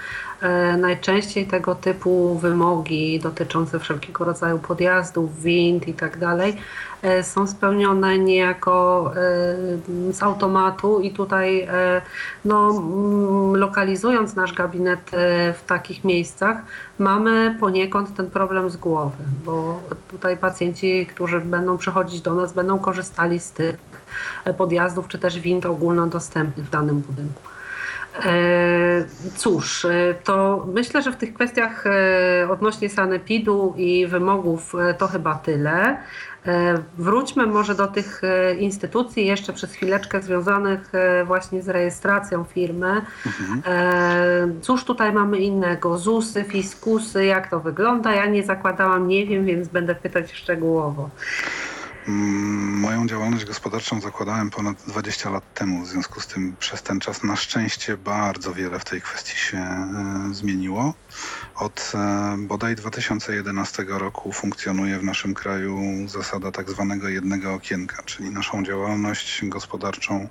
e, najczęściej tego typu wymogi dotyczące wszelkiego rodzaju podjazdów, wind i tak dalej e, są spełnione niejako z automatu i tutaj no, mm, lokalizując nasz gabinet w takich miejscach mamy poniekąd ten problem z głowy, bo tutaj pacjenci, którzy będą przychodzić do nas będą korzystali z tych podjazdów czy też wind ogólnodostępnych w danym budynku. E, cóż, e, to myślę, że w tych kwestiach e, odnośnie sanepidu i wymogów to chyba tyle. Wróćmy może do tych instytucji jeszcze przez chwileczkę związanych właśnie z rejestracją firmy. Mhm. Cóż tutaj mamy innego? ZUSy, fiskusy, jak to wygląda? Ja nie zakładałam, nie wiem, więc będę pytać szczegółowo. Mm, moją działalność gospodarczą zakładałem ponad 20 lat temu, w związku z tym przez ten czas na szczęście bardzo wiele w tej kwestii się e, zmieniło. Od e, bodaj 2011 roku funkcjonuje w naszym kraju zasada tak zwanego jednego okienka, czyli naszą działalność gospodarczą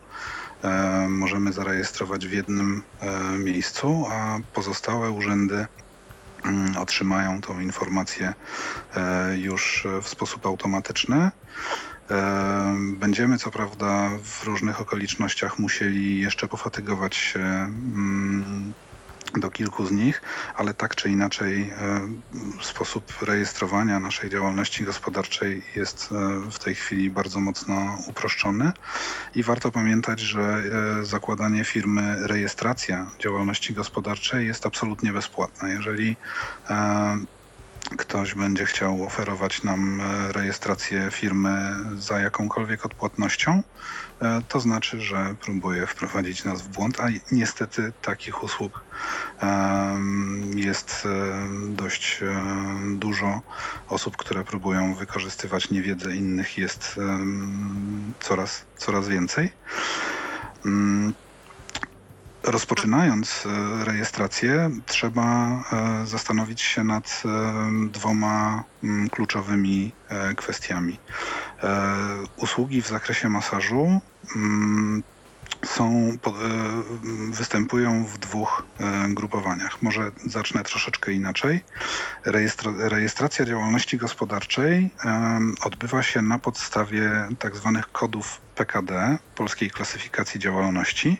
e, możemy zarejestrować w jednym miejscu, a pozostałe urzędy otrzymają tą informację e, już w sposób automatyczny. E, będziemy co prawda w różnych okolicznościach musieli jeszcze pofatygować się mm, do kilku z nich, ale tak czy inaczej e, sposób rejestrowania naszej działalności gospodarczej jest e, w tej chwili bardzo mocno uproszczony i warto pamiętać, że e, zakładanie firmy, rejestracja działalności gospodarczej jest absolutnie bezpłatna. Jeżeli ktoś będzie chciał oferować nam e, rejestrację firmy za jakąkolwiek odpłatnością, e, to znaczy, że próbuje wprowadzić nas w błąd, a niestety takich usług jest e, dość dużo. Osób, które próbują wykorzystywać niewiedzę innych jest coraz, coraz więcej. Rozpoczynając e, rejestrację, trzeba e, zastanowić się nad e, dwoma mm, kluczowymi kwestiami. Usługi w zakresie masażu mm, są, występują w dwóch grupowaniach. Może zacznę troszeczkę inaczej. rejestracja działalności gospodarczej odbywa się na podstawie tak zwanych kodów PKD, Polskiej Klasyfikacji Działalności.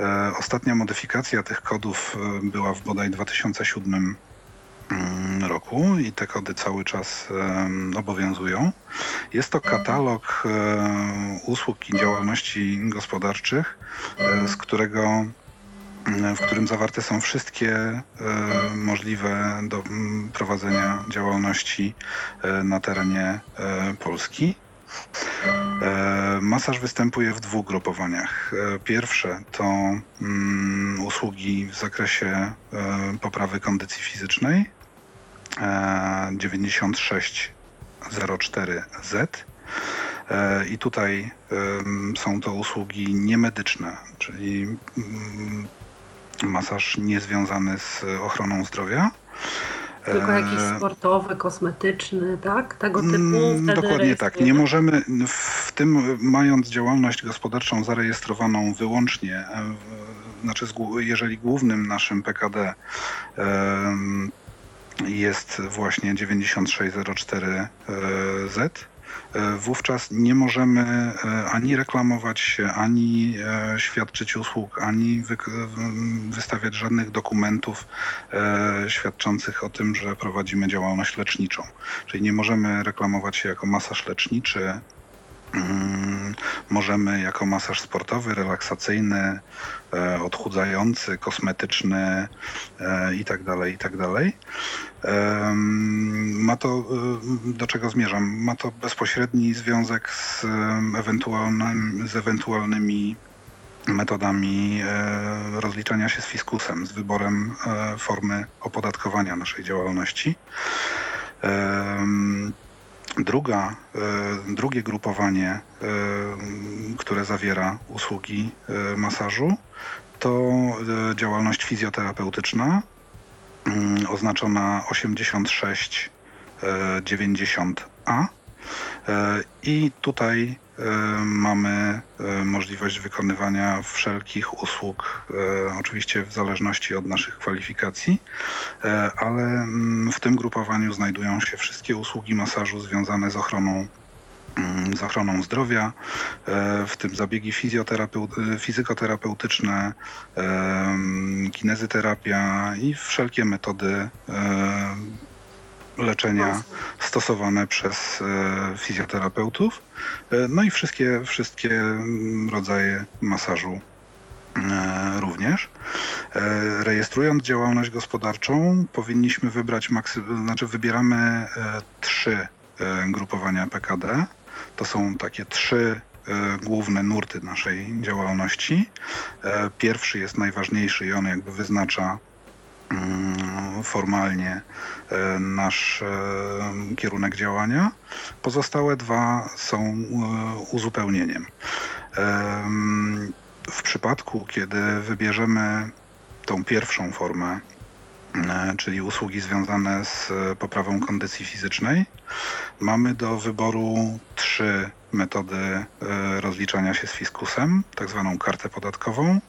E, ostatnia modyfikacja tych kodów e, była w bodaj 2007 mm, roku i te kody cały czas obowiązują. Jest to katalog e, usług i działalności gospodarczych, z którego w którym zawarte są wszystkie możliwe do mm, prowadzenia działalności na terenie Polski. E, masaż występuje w dwóch grupowaniach. E, pierwsze to mm, usługi w zakresie e, poprawy kondycji fizycznej 9604Z. I tutaj są to usługi niemedyczne, czyli mm, masaż niezwiązany z ochroną zdrowia. Tylko jakiś sportowy, kosmetyczny, tak? Tego typu. Mm, dokładnie tak. Nie możemy w tym, mając działalność gospodarczą zarejestrowaną wyłącznie, znaczy jeżeli głównym naszym PKD jest właśnie 9604Z, E, wówczas nie możemy e, ani reklamować się, ani e, świadczyć usług, ani wystawiać żadnych dokumentów świadczących o tym, że prowadzimy działalność leczniczą. Czyli nie możemy reklamować się jako masaż leczniczy, Możemy jako masaż sportowy, relaksacyjny, odchudzający, kosmetyczny itd., tak itd. Tak ma to, do czego zmierzam? Ma to bezpośredni związek z, ewentualnym, z ewentualnymi metodami e, rozliczania się z fiskusem, z wyborem e, formy opodatkowania naszej działalności. Druga, e, drugie grupowanie, które zawiera usługi masażu, to działalność fizjoterapeutyczna, Mm, oznaczona 8690A. E, I tutaj e, mamy e, możliwość wykonywania wszelkich usług, oczywiście w zależności od naszych kwalifikacji, ale mm, w tym grupowaniu znajdują się wszystkie usługi masażu związane z ochroną z ochroną zdrowia, e, w tym zabiegi fizykoterapeutyczne, e, kinezyterapia i wszelkie metody e, leczenia stosowane przez fizjoterapeutów, no i wszystkie, wszystkie rodzaje masażu również. Rejestrując działalność gospodarczą, powinniśmy wybrać, znaczy wybieramy trzy grupowania PKD. To są takie trzy e, główne nurty naszej działalności. E, pierwszy jest najważniejszy i on jakby wyznacza mm, formalnie e, nasz kierunek działania. Pozostałe dwa są uzupełnieniem. W przypadku, kiedy wybierzemy tą pierwszą formę E, czyli usługi związane z e, poprawą kondycji fizycznej. Mamy do wyboru trzy metody e, rozliczania się z fiskusem, tak zwaną kartę podatkową,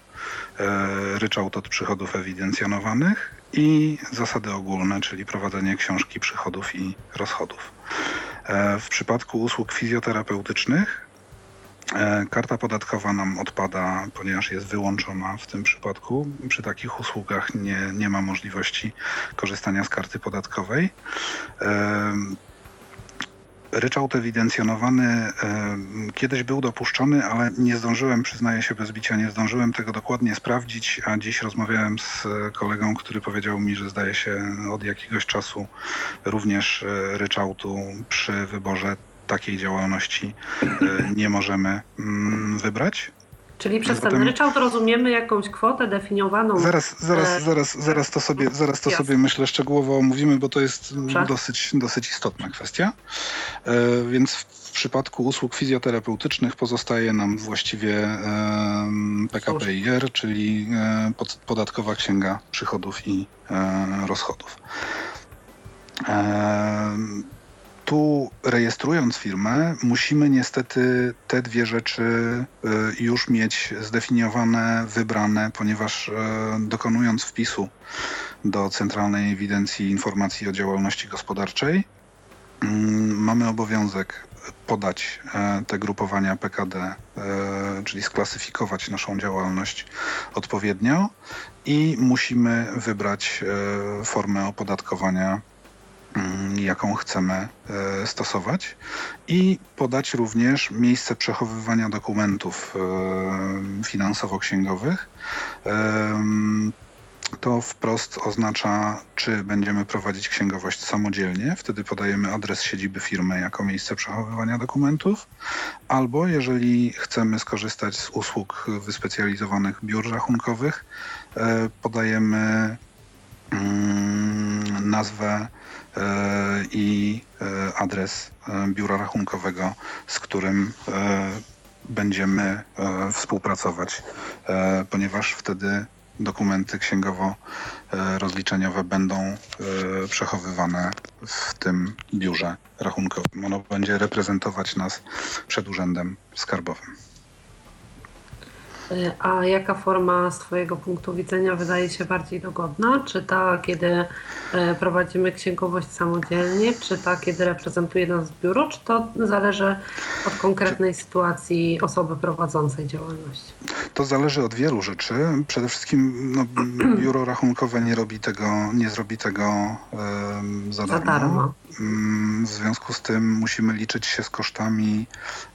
ryczałt od przychodów ewidencjonowanych i zasady ogólne, czyli prowadzenie książki przychodów i rozchodów. W przypadku usług fizjoterapeutycznych E, karta podatkowa nam odpada, ponieważ jest wyłączona w tym przypadku. Przy takich usługach nie, nie ma możliwości korzystania z karty podatkowej. E, ryczałt ewidencjonowany e, kiedyś był dopuszczony, ale nie zdążyłem, przyznaję się bez bicia, nie zdążyłem tego dokładnie sprawdzić, a dziś rozmawiałem z kolegą, który powiedział mi, że zdaje się od jakiegoś czasu również ryczałtu przy wyborze takiej działalności e, nie możemy mm, wybrać. Czyli przez Zatem... ten ryczałt rozumiemy jakąś kwotę definiowaną. Zaraz, zaraz, e, zaraz, zaraz to sobie, zaraz to sobie myślę szczegółowo omówimy, bo to jest dosyć, dosyć istotna kwestia. E, więc w przypadku usług fizjoterapeutycznych pozostaje nam właściwie PKPIR, czyli podatkowa księga przychodów i rozchodów tu rejestrując firmę, musimy niestety te dwie rzeczy y, już mieć zdefiniowane, wybrane, ponieważ y, dokonując wpisu do Centralnej Ewidencji Informacji o Działalności Gospodarczej, mm, mamy obowiązek podać y, te grupowania PKD, czyli sklasyfikować naszą działalność odpowiednio i musimy wybrać formę opodatkowania jaką chcemy e, stosować i podać również miejsce przechowywania dokumentów e, finansowo-księgowych. To wprost oznacza, czy będziemy prowadzić księgowość samodzielnie, wtedy podajemy adres siedziby firmy jako miejsce przechowywania dokumentów, albo jeżeli chcemy skorzystać z usług wyspecjalizowanych biur rachunkowych, e, podajemy mm, nazwę i adres biura rachunkowego, z którym będziemy współpracować, ponieważ wtedy dokumenty księgowo-rozliczeniowe będą przechowywane w tym biurze rachunkowym. Ono będzie reprezentować nas przed urzędem skarbowym. Y, a jaka forma z Twojego punktu widzenia wydaje się bardziej dogodna? Czy ta, kiedy y, prowadzimy księgowość samodzielnie, czy ta, kiedy reprezentuje nas biuro, czy to zależy od konkretnej sytuacji osoby prowadzącej działalność? To zależy od wielu rzeczy. Przede wszystkim no, biuro rachunkowe nie robi tego, nie zrobi tego um, za, za darmo. Um, w związku z tym musimy liczyć się z kosztami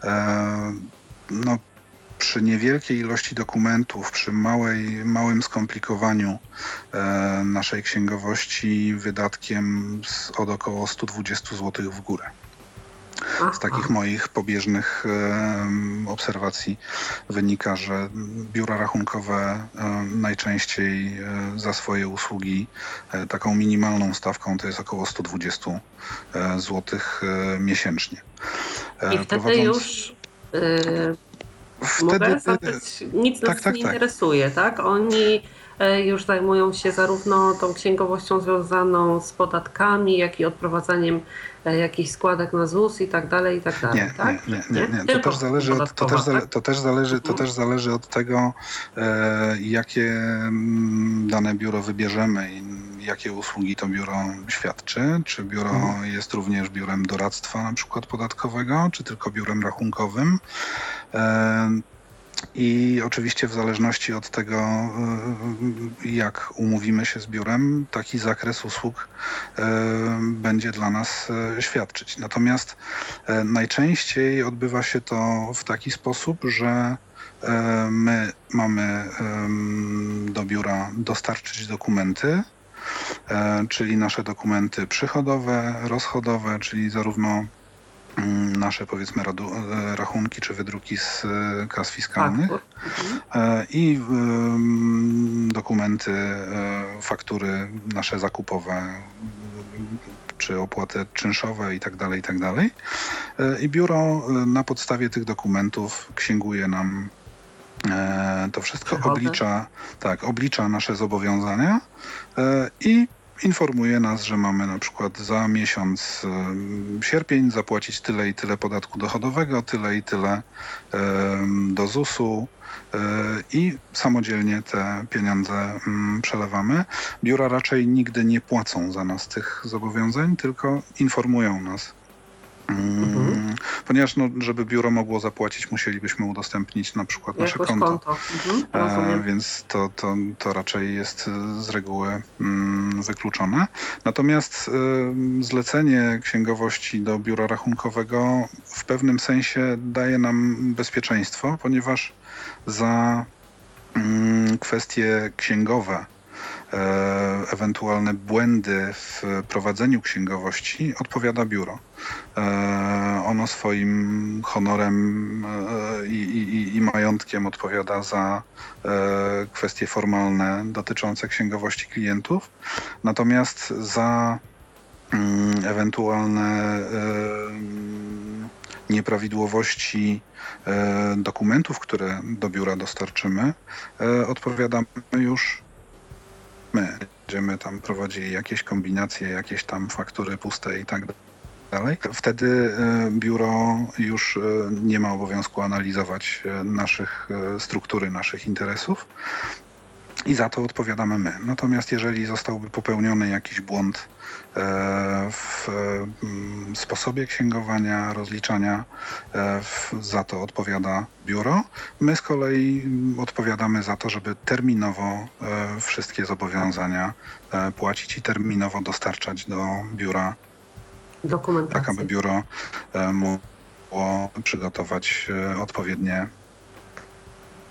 um, no, przy niewielkiej ilości dokumentów, przy małej, małym skomplikowaniu e, naszej księgowości wydatkiem z, od około 120 zł w górę. Z takich moich pobieżnych e, obserwacji wynika, że biura rachunkowe e, najczęściej e, za swoje usługi e, taką minimalną stawką to jest około 120 e, zł miesięcznie. I wtedy Prowadząc... już Wtedy, zapytać, nic tak, nas tak, nie tak. interesuje, tak? Oni e, już zajmują się zarówno tą księgowością związaną z podatkami, jak i odprowadzaniem e, jakichś składek na ZUS i tak dalej, i tak dalej, nie, tak? Nie, nie, nie. nie. To, też zależy od, to, też zale, to, też zależy, to też zależy od tego, e, jakie mm, dane biuro wybierzemy i jakie usługi to biuro świadczy. Czy biuro mhm. jest również biurem doradztwa na przykład podatkowego, czy tylko biurem rachunkowym. I oczywiście w zależności od tego, y, jak umówimy się z biurem, taki zakres usług y, będzie dla nas świadczyć. Natomiast najczęściej odbywa się to w taki sposób, że my mamy do biura dostarczyć dokumenty, czyli nasze dokumenty przychodowe, rozchodowe, czyli zarówno Mm, nasze powiedzmy e, rachunki czy wydruki z e, kas fiskalnych e, i dokumenty, faktury nasze zakupowe czy opłaty czynszowe i tak dalej, i tak dalej. I biuro na podstawie tych dokumentów księguje nam to wszystko, oblicza, tak, oblicza nasze zobowiązania i informuje nas, że mamy na przykład za miesiąc sierpień zapłacić tyle i tyle podatku dochodowego, tyle i tyle do ZUS-u e, i samodzielnie te pieniądze przelewamy. Biura raczej nigdy nie płacą za nas tych zobowiązań, tylko informują nas Mhm. Mm, ponieważ no, żeby biuro mogło zapłacić, musielibyśmy udostępnić na przykład nasze konto. konto. Mhm, e, więc to, to, to raczej jest z reguły mm, wykluczone. Natomiast y, zlecenie księgowości do biura rachunkowego w pewnym sensie daje nam bezpieczeństwo, ponieważ za y, kwestie księgowe E, ewentualne błędy w prowadzeniu księgowości odpowiada biuro. E, ono swoim honorem e, i, i, i majątkiem odpowiada za kwestie formalne dotyczące księgowości klientów, natomiast za mm, ewentualne nieprawidłowości dokumentów, które do biura dostarczymy, odpowiadamy już my będziemy tam prowadzili jakieś kombinacje, jakieś tam faktury puste i tak dalej. Wtedy e, biuro już e, nie ma obowiązku analizować e, naszych struktury, naszych interesów i za to odpowiadamy my. Natomiast jeżeli zostałby popełniony jakiś błąd w sposobie księgowania, rozliczania, za to odpowiada biuro. My z kolei odpowiadamy za to, żeby terminowo wszystkie zobowiązania płacić i terminowo dostarczać do biura dokumentację. Tak, aby biuro mogło przygotować odpowiednie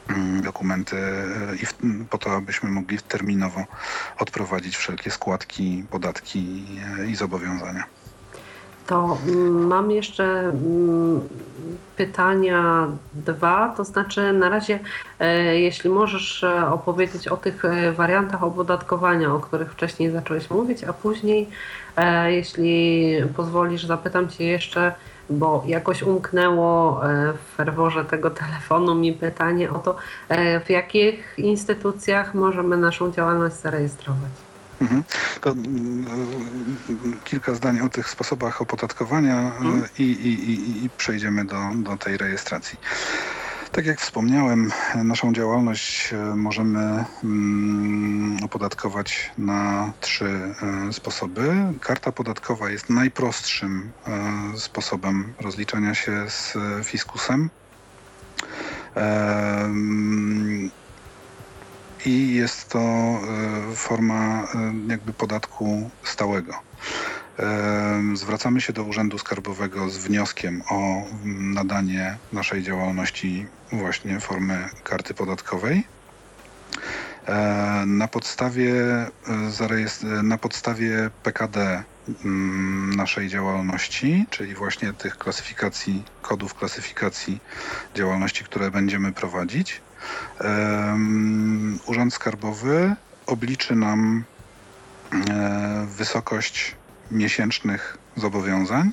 Mm, dokumenty e, i w, po to, abyśmy mogli terminowo odprowadzić wszelkie składki, podatki e, i zobowiązania. To mam jeszcze mm, pytania dwa, to znaczy na razie, e, jeśli możesz e, opowiedzieć o tych e, wariantach opodatkowania, o których wcześniej zacząłeś mówić, a później, jeśli pozwolisz, zapytam Cię jeszcze, bo jakoś umknęło w ferworze tego telefonu mi pytanie o to, w jakich instytucjach możemy naszą działalność zarejestrować. Mhm. To mm, kilka zdań o tych sposobach opodatkowania mhm. i, i, i, i przejdziemy do, do tej rejestracji. Tak jak wspomniałem, naszą działalność e, możemy mm, opodatkować na trzy e, sposoby. Karta podatkowa jest najprostszym e, sposobem rozliczania się z fiskusem i jest to e, forma e, jakby podatku stałego. E, zwracamy się do Urzędu Skarbowego z wnioskiem o nadanie naszej działalności właśnie formy karty podatkowej. Na podstawie, na podstawie PKD mm, naszej działalności, czyli właśnie tych klasyfikacji, kodów klasyfikacji działalności, które będziemy prowadzić, Urząd Skarbowy obliczy nam e, wysokość miesięcznych zobowiązań,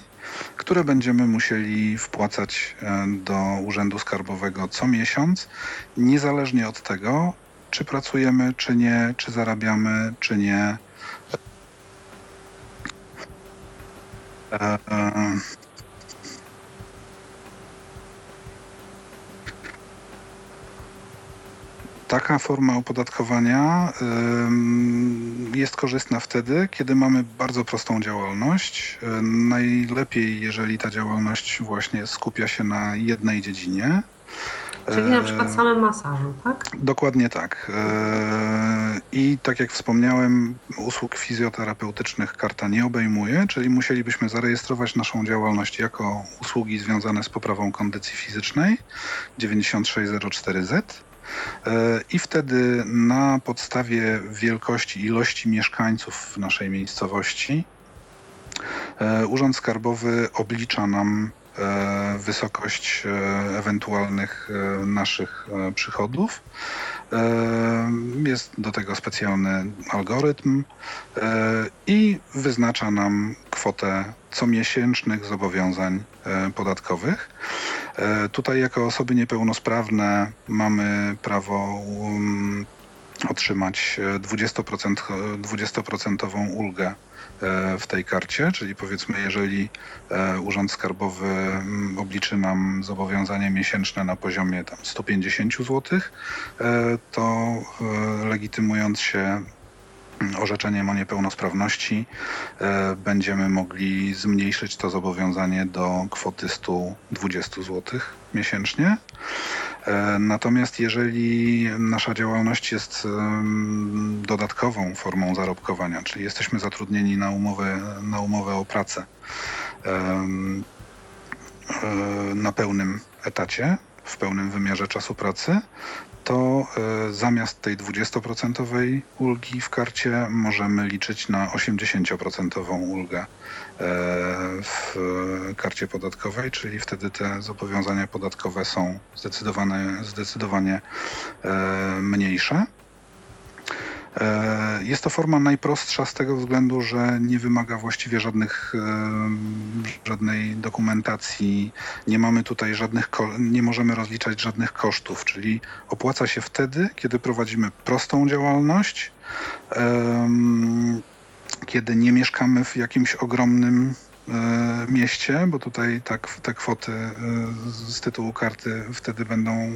które będziemy musieli wpłacać e, do Urzędu Skarbowego co miesiąc, niezależnie od tego, czy pracujemy, czy nie, czy zarabiamy, czy nie. Taka forma opodatkowania jest korzystna wtedy, kiedy mamy bardzo prostą działalność. Najlepiej, jeżeli ta działalność właśnie skupia się na jednej dziedzinie. Czyli na przykład samym masażu, tak? Dokładnie tak. I tak jak wspomniałem, usług fizjoterapeutycznych karta nie obejmuje, czyli musielibyśmy zarejestrować naszą działalność jako usługi związane z poprawą kondycji fizycznej 9604Z E, I wtedy na podstawie wielkości, ilości mieszkańców w naszej miejscowości e, Urząd Skarbowy oblicza nam e, wysokość ewentualnych naszych przychodów. Jest do tego specjalny algorytm i wyznacza nam kwotę comiesięcznych zobowiązań podatkowych. E, tutaj jako osoby niepełnosprawne mamy prawo um, otrzymać 20%, e, 20% ulgę e, w tej karcie, czyli powiedzmy, jeżeli Urząd Skarbowy mm, obliczy nam zobowiązanie miesięczne na poziomie tam 150 zł, to legitymując się orzeczeniem o niepełnosprawności e, będziemy mogli zmniejszyć to zobowiązanie do kwoty 120 zł miesięcznie. E, natomiast jeżeli nasza działalność jest dodatkową formą zarobkowania, czyli jesteśmy zatrudnieni na umowę, na umowę o pracę e, na pełnym etacie, w pełnym wymiarze czasu pracy, to e, zamiast tej 20% ulgi w karcie możemy liczyć na 80% ulgę e, w karcie podatkowej, czyli wtedy te zobowiązania podatkowe są zdecydowane, zdecydowanie e, mniejsze. E, jest to forma najprostsza z tego względu, że nie wymaga właściwie żadnych, e, żadnej dokumentacji, nie mamy tutaj żadnych, nie możemy rozliczać żadnych kosztów, czyli opłaca się wtedy, kiedy prowadzimy prostą działalność, kiedy nie mieszkamy w jakimś ogromnym E, mieście, bo tutaj tak, te kwoty e, z tytułu karty wtedy będą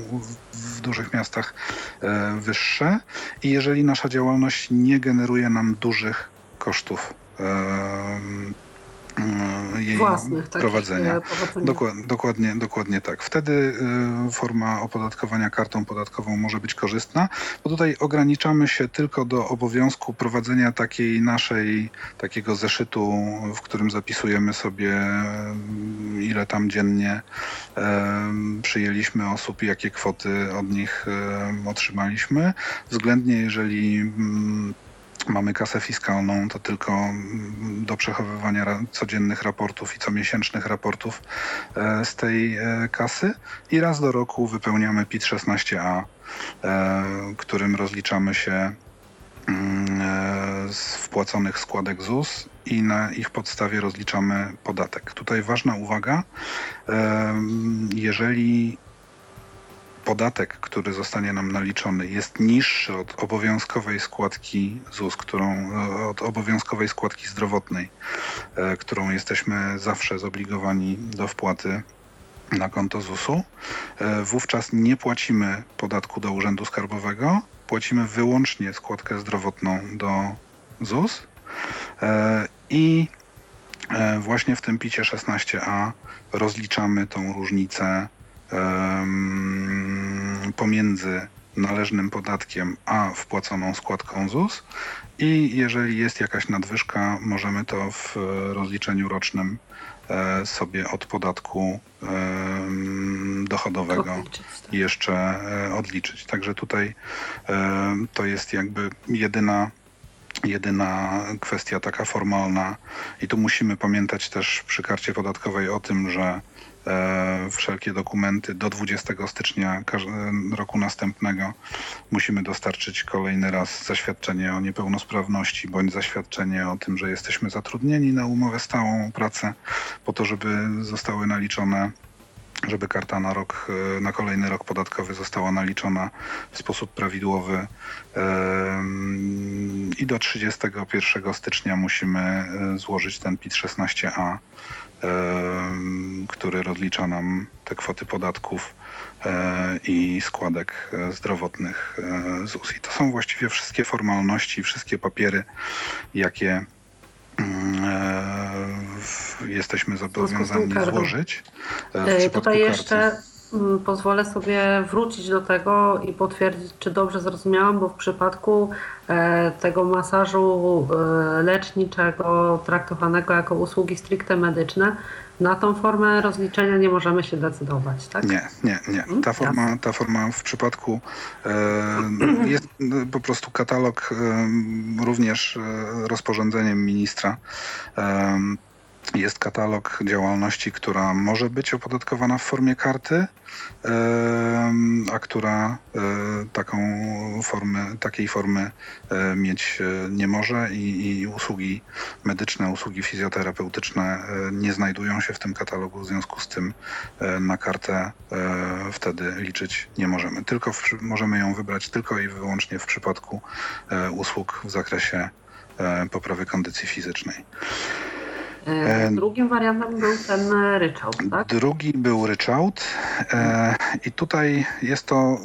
w, dużych miastach e, wyższe. I jeżeli nasza działalność nie generuje nam dużych kosztów E, jej Własnych, prowadzenia. Dokładnie, dokładnie, dokładnie tak. Wtedy e, forma opodatkowania kartą podatkową może być korzystna, bo tutaj ograniczamy się tylko do obowiązku prowadzenia takiej naszej, takiego zeszytu, w którym zapisujemy sobie mm, ile tam dziennie e, przyjęliśmy osób i jakie kwoty od nich otrzymaliśmy. Względnie jeżeli mm, mamy kasę fiskalną, to tylko mm, do przechowywania codziennych raportów i comiesięcznych raportów e, z tej e, kasy i raz do roku wypełniamy PIT 16A, e, którym rozliczamy się mm, z wpłaconych składek ZUS i na ich podstawie rozliczamy podatek. Tutaj ważna uwaga, jeżeli podatek, który zostanie nam naliczony, jest niższy od obowiązkowej składki ZUS, którą, od obowiązkowej składki zdrowotnej, e, którą jesteśmy zawsze zobligowani do wpłaty na konto ZUS-u, e, wówczas nie płacimy podatku do Urzędu Skarbowego, płacimy wyłącznie składkę zdrowotną do ZUS. E, i właśnie w tym picie 16a rozliczamy tą różnicę pomiędzy należnym podatkiem a wpłaconą składką ZUS i jeżeli jest jakaś nadwyżka, możemy to w rozliczeniu rocznym e, sobie od podatku dochodowego tak. jeszcze e, odliczyć. Także tutaj to jest jakby jedyna jedyna kwestia taka formalna i tu musimy pamiętać też przy karcie podatkowej o tym, że E, wszelkie dokumenty do 20 stycznia roku następnego. Musimy dostarczyć kolejny raz zaświadczenie o niepełnosprawności bądź zaświadczenie o tym, że jesteśmy zatrudnieni na umowę stałą pracę po to, żeby zostały naliczone żeby karta na rok, e, na kolejny rok podatkowy została naliczona w sposób prawidłowy. I do 31 stycznia musimy e, złożyć ten PIT 16A który rozlicza nam te kwoty podatków e, i składek e, zdrowotnych e, ZUS. I to są właściwie wszystkie formalności, wszystkie papiery, jakie mm, jesteśmy zobowiązani złożyć. Tutaj jeszcze Mm, pozwolę sobie wrócić do tego i potwierdzić, czy dobrze zrozumiałam, bo w przypadku e, tego masażu e, leczniczego traktowanego jako usługi stricte medyczne, na tą formę rozliczenia nie możemy się decydować, tak? Nie, nie, nie. Mm, ta forma, ta forma w przypadku e, jest po prostu katalog e, również rozporządzeniem ministra. E, jest katalog działalności, która może być opodatkowana w formie karty, a która e, taką formę, takiej formy e, mieć e, nie może i, i usługi medyczne, usługi fizjoterapeutyczne nie znajdują się w tym katalogu, w związku z tym na kartę wtedy liczyć nie możemy. Tylko w, możemy ją wybrać tylko i wyłącznie w przypadku usług w zakresie poprawy kondycji fizycznej. E, drugim wariantem był ten ryczałt, tak? Drugi był ryczałt e, i tutaj jest to e,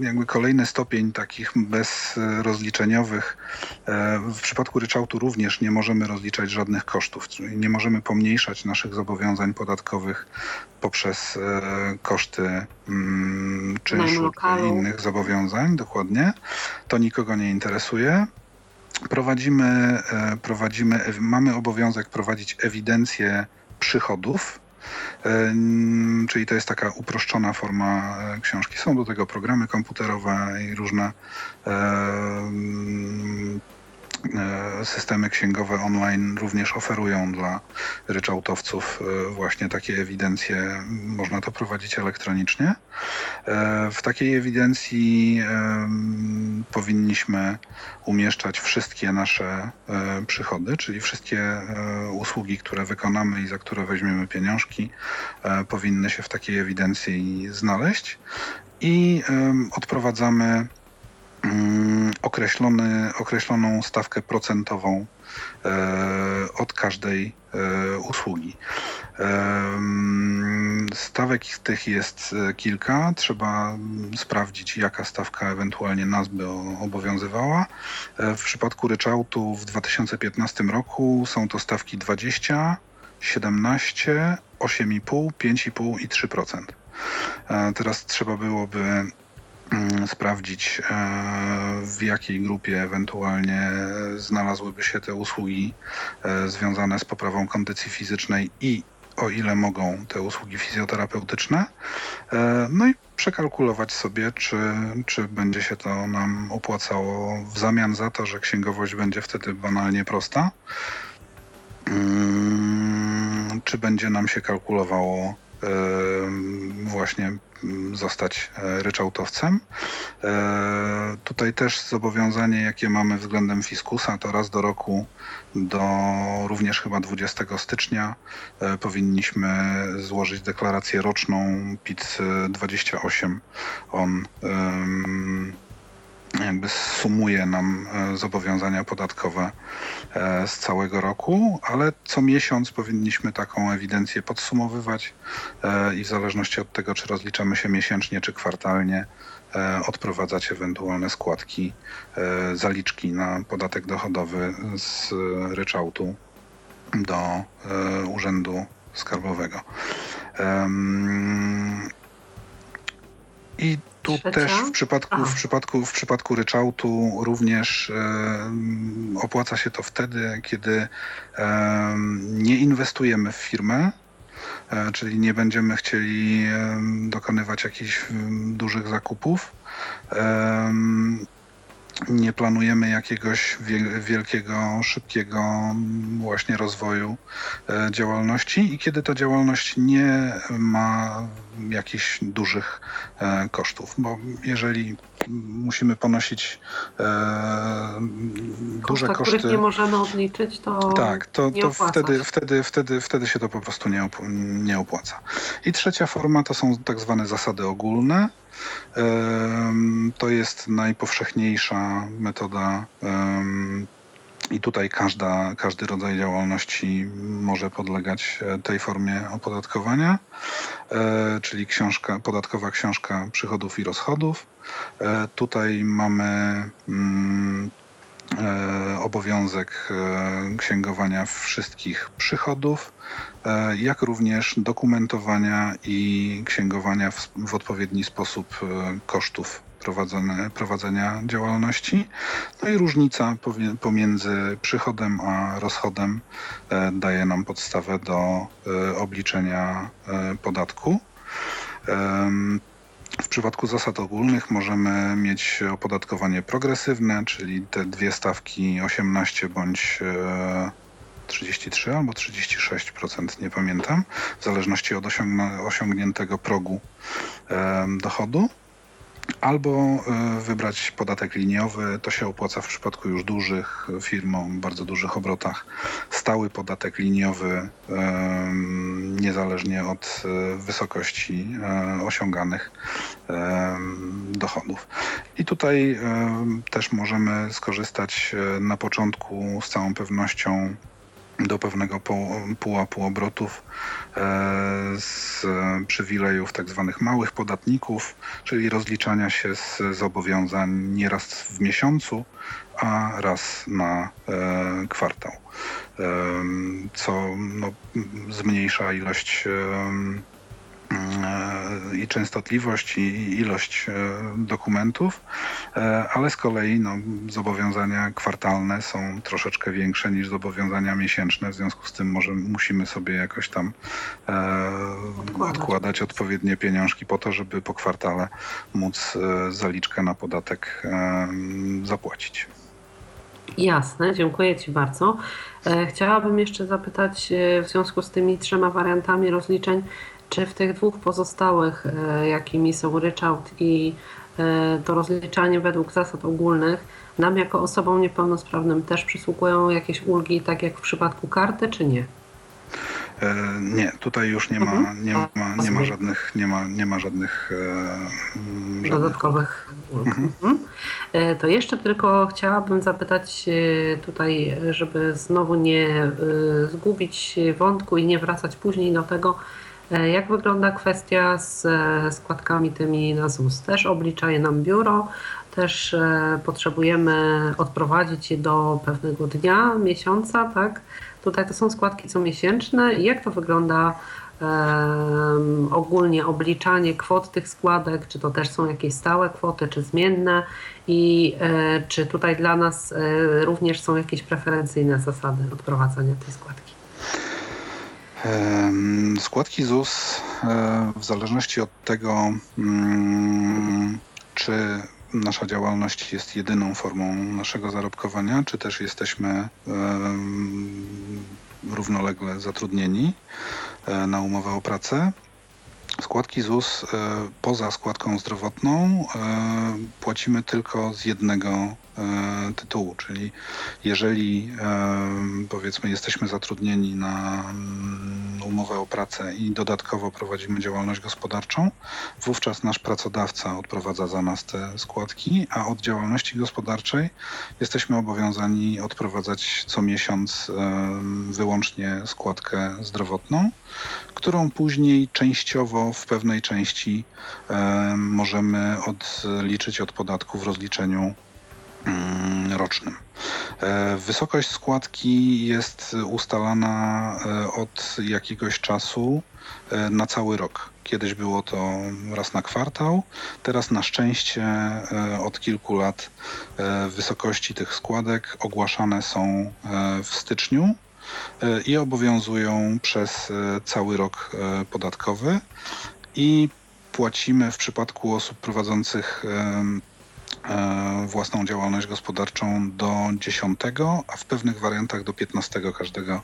jakby kolejny stopień takich bezrozliczeniowych. W przypadku ryczałtu również nie możemy rozliczać żadnych kosztów, czyli nie możemy pomniejszać naszych zobowiązań podatkowych poprzez koszty mm, czynszu czy innych zobowiązań, dokładnie. To nikogo nie interesuje. Prowadzimy, e, prowadzimy, mamy obowiązek prowadzić ewidencję przychodów, e, czyli to jest taka uproszczona forma e, książki. Są do tego programy komputerowe i różne E, systemy księgowe online również oferują dla ryczałtowców e, właśnie takie ewidencje. Można to prowadzić elektronicznie. E, w takiej ewidencji powinniśmy umieszczać wszystkie nasze przychody, czyli wszystkie usługi, które wykonamy i za które weźmiemy pieniążki, powinny się w takiej ewidencji znaleźć. I odprowadzamy określony, określoną stawkę procentową e, od każdej e, usługi. Stawek tych jest e, kilka. Trzeba sprawdzić, jaka stawka ewentualnie nas by obowiązywała. W przypadku ryczałtu w 2015 roku są to stawki 20, 17, 8,5, 5,5 i 3%. Teraz trzeba byłoby Mm, sprawdzić, e, w jakiej grupie ewentualnie znalazłyby się te usługi e, związane z poprawą kondycji fizycznej i o ile mogą te usługi fizjoterapeutyczne. E, no i przekalkulować sobie, czy, czy będzie się to nam opłacało w zamian za to, że księgowość będzie wtedy banalnie prosta. Mm, czy będzie nam się kalkulowało właśnie zostać e, ryczałtowcem. E, tutaj też zobowiązanie, jakie mamy względem fiskusa, to raz do roku, do również chyba 20 stycznia e, powinniśmy złożyć deklarację roczną PIT 28 on jakby sumuje nam e, zobowiązania podatkowe e, z całego roku, ale co miesiąc powinniśmy taką ewidencję podsumowywać e, i w zależności od tego, czy rozliczamy się miesięcznie czy kwartalnie, odprowadzać ewentualne składki, zaliczki na podatek dochodowy z ryczałtu do Urzędu Skarbowego. I tu Trzecia? też w przypadku, w, przypadku, w przypadku ryczałtu również e, opłaca się to wtedy, kiedy e, nie inwestujemy w firmę, e, czyli nie będziemy chcieli dokonywać jakichś dużych zakupów nie planujemy jakiegoś wielkiego, szybkiego właśnie rozwoju e, działalności i kiedy ta działalność nie ma jakichś dużych e, kosztów, bo jeżeli musimy ponosić e, duże Koszta, koszty, których nie możemy odliczyć, to tak, to, to wtedy, wtedy, wtedy, wtedy się to po prostu nie, op nie opłaca. I trzecia forma to są tak zwane zasady ogólne. To jest najpowszechniejsza metoda i tutaj każda, każdy rodzaj działalności może podlegać e, tej formie opodatkowania, e, czyli książka, podatkowa książka przychodów i rozchodów. E, tutaj mamy mm, obowiązek księgowania wszystkich przychodów, jak również dokumentowania i księgowania w, w odpowiedni sposób kosztów prowadzone, prowadzenia działalności. No i różnica pomiędzy przychodem a rozchodem e, daje nam podstawę do e, obliczenia e, podatku. W przypadku zasad ogólnych możemy mieć opodatkowanie progresywne, czyli te dwie stawki 18 bądź 33 albo 36%, nie pamiętam, w zależności od osiągniętego progu dochodu. Albo e, wybrać podatek liniowy, to się opłaca w przypadku już dużych firm o bardzo dużych obrotach. Stały podatek liniowy, niezależnie od e, wysokości e, osiąganych dochodów. I tutaj też możemy skorzystać na początku z całą pewnością do pewnego pułapu obrotów e, z przywilejów tak zwanych małych podatników, czyli rozliczania się z zobowiązań nie raz w miesiącu, a raz na e, kwartał, e, co no, zmniejsza ilość i częstotliwość, i ilość e, dokumentów, e, ale z kolei no, zobowiązania kwartalne są troszeczkę większe niż zobowiązania miesięczne, w związku z tym może musimy sobie jakoś tam e, odkładać, odkładać odpowiednie pieniążki po to, żeby po kwartale móc zaliczkę na podatek zapłacić. Jasne, dziękuję Ci bardzo. Chciałabym jeszcze zapytać w związku z tymi trzema wariantami rozliczeń, czy w tych dwóch pozostałych, e, jakimi są ryczałt i e, to rozliczanie według zasad ogólnych, nam jako osobom niepełnosprawnym też przysługują jakieś ulgi, tak jak w przypadku karty, czy nie? E, nie, tutaj już nie ma, mhm. nie ma, nie ma żadnych, nie ma, nie ma żadnych, żadnych dodatkowych ulg. Mhm. Mhm. To jeszcze tylko chciałabym zapytać tutaj, żeby znowu nie zgubić wątku i nie wracać później do tego, jak wygląda kwestia z e, składkami tymi na ZUS? Też oblicza je nam biuro, też e, potrzebujemy odprowadzić je do pewnego dnia, miesiąca, tak? Tutaj to są składki comiesięczne. Jak to wygląda um, ogólnie obliczanie kwot tych składek? Czy to też są jakieś stałe kwoty, czy zmienne? I e, czy tutaj dla nas e, również są jakieś preferencyjne zasady odprowadzania tej składki? Składki ZUS w zależności od tego, mm, czy nasza działalność jest jedyną formą naszego zarobkowania, czy też jesteśmy równolegle zatrudnieni e, na umowę o pracę. Składki ZUS e, poza składką zdrowotną e, płacimy tylko z jednego E, tytułu, czyli jeżeli e, powiedzmy jesteśmy zatrudnieni na mm, umowę o pracę i dodatkowo prowadzimy działalność gospodarczą, wówczas nasz pracodawca odprowadza za nas te składki, a od działalności gospodarczej jesteśmy obowiązani odprowadzać co miesiąc e, wyłącznie składkę zdrowotną, którą później częściowo w pewnej części możemy odliczyć od podatku w rozliczeniu rocznym. E, wysokość składki jest ustalana e, od jakiegoś czasu e, na cały rok. Kiedyś było to raz na kwartał, teraz na szczęście od kilku lat wysokości tych składek ogłaszane są w styczniu i obowiązują przez cały rok podatkowy i płacimy w przypadku osób prowadzących własną działalność gospodarczą do 10, a w pewnych wariantach do 15 każdego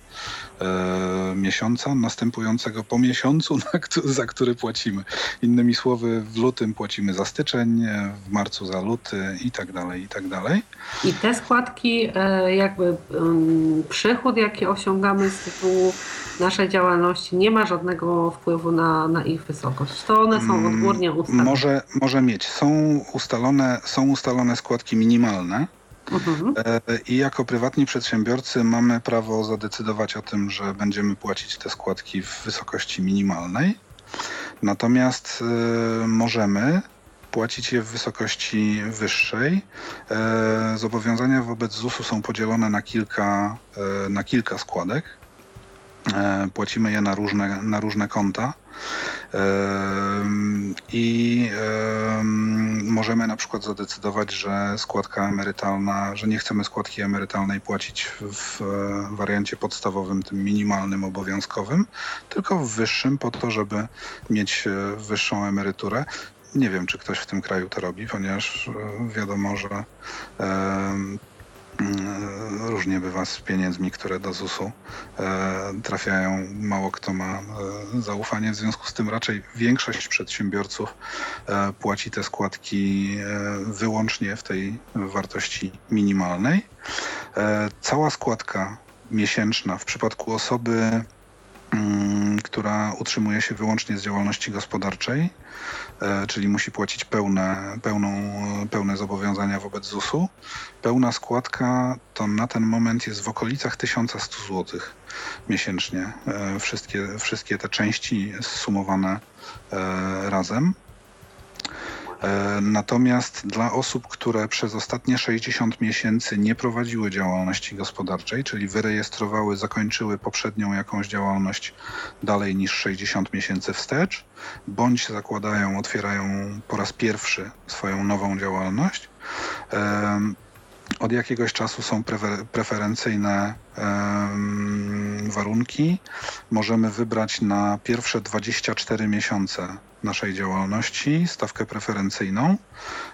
e, miesiąca, następującego po miesiącu, za który płacimy. Innymi słowy, w lutym płacimy za styczeń, w marcu za luty i tak dalej, i tak dalej. I te składki, e, jakby przychód, jaki osiągamy z tytułu naszej działalności nie ma żadnego wpływu na, na ich wysokość. To one są mm, odgórnie ustalone. Może, może mieć. Są ustalone, są ustalone składki minimalne. Mhm. E, I jako prywatni przedsiębiorcy mamy prawo zadecydować o tym, że będziemy płacić te składki w wysokości minimalnej. Natomiast e, możemy płacić je w wysokości wyższej. E, zobowiązania wobec ZUS-u są podzielone na kilka, na kilka składek. E, płacimy je na różne, na różne konta. E, I możemy na przykład zadecydować, że składka emerytalna, że nie chcemy składki emerytalnej płacić w wariancie podstawowym, tym minimalnym, obowiązkowym, tylko w wyższym, po to, żeby mieć e, wyższą emeryturę. Nie wiem, czy ktoś w tym kraju to robi, ponieważ wiadomo, że różnie bywa z pieniędzmi, które do ZUS-u e, trafiają. Mało kto ma e, zaufanie, w związku z tym raczej większość przedsiębiorców e, płaci te składki wyłącznie w tej wartości minimalnej. Cała składka miesięczna w przypadku osoby Mm, która utrzymuje się wyłącznie z działalności gospodarczej, czyli musi płacić pełne, pełną, pełne zobowiązania wobec ZUS-u. Pełna składka to na ten moment jest w okolicach 1100 zł miesięcznie. E, wszystkie, wszystkie te części zsumowane e, razem. E, natomiast dla osób, które przez ostatnie 60 miesięcy nie prowadziły działalności gospodarczej, czyli wyrejestrowały, zakończyły poprzednią jakąś działalność dalej niż 60 miesięcy wstecz, bądź zakładają, otwierają po raz pierwszy swoją nową działalność, od jakiegoś czasu są preferencyjne warunki. Możemy wybrać na pierwsze 24 miesiące naszej działalności stawkę preferencyjną,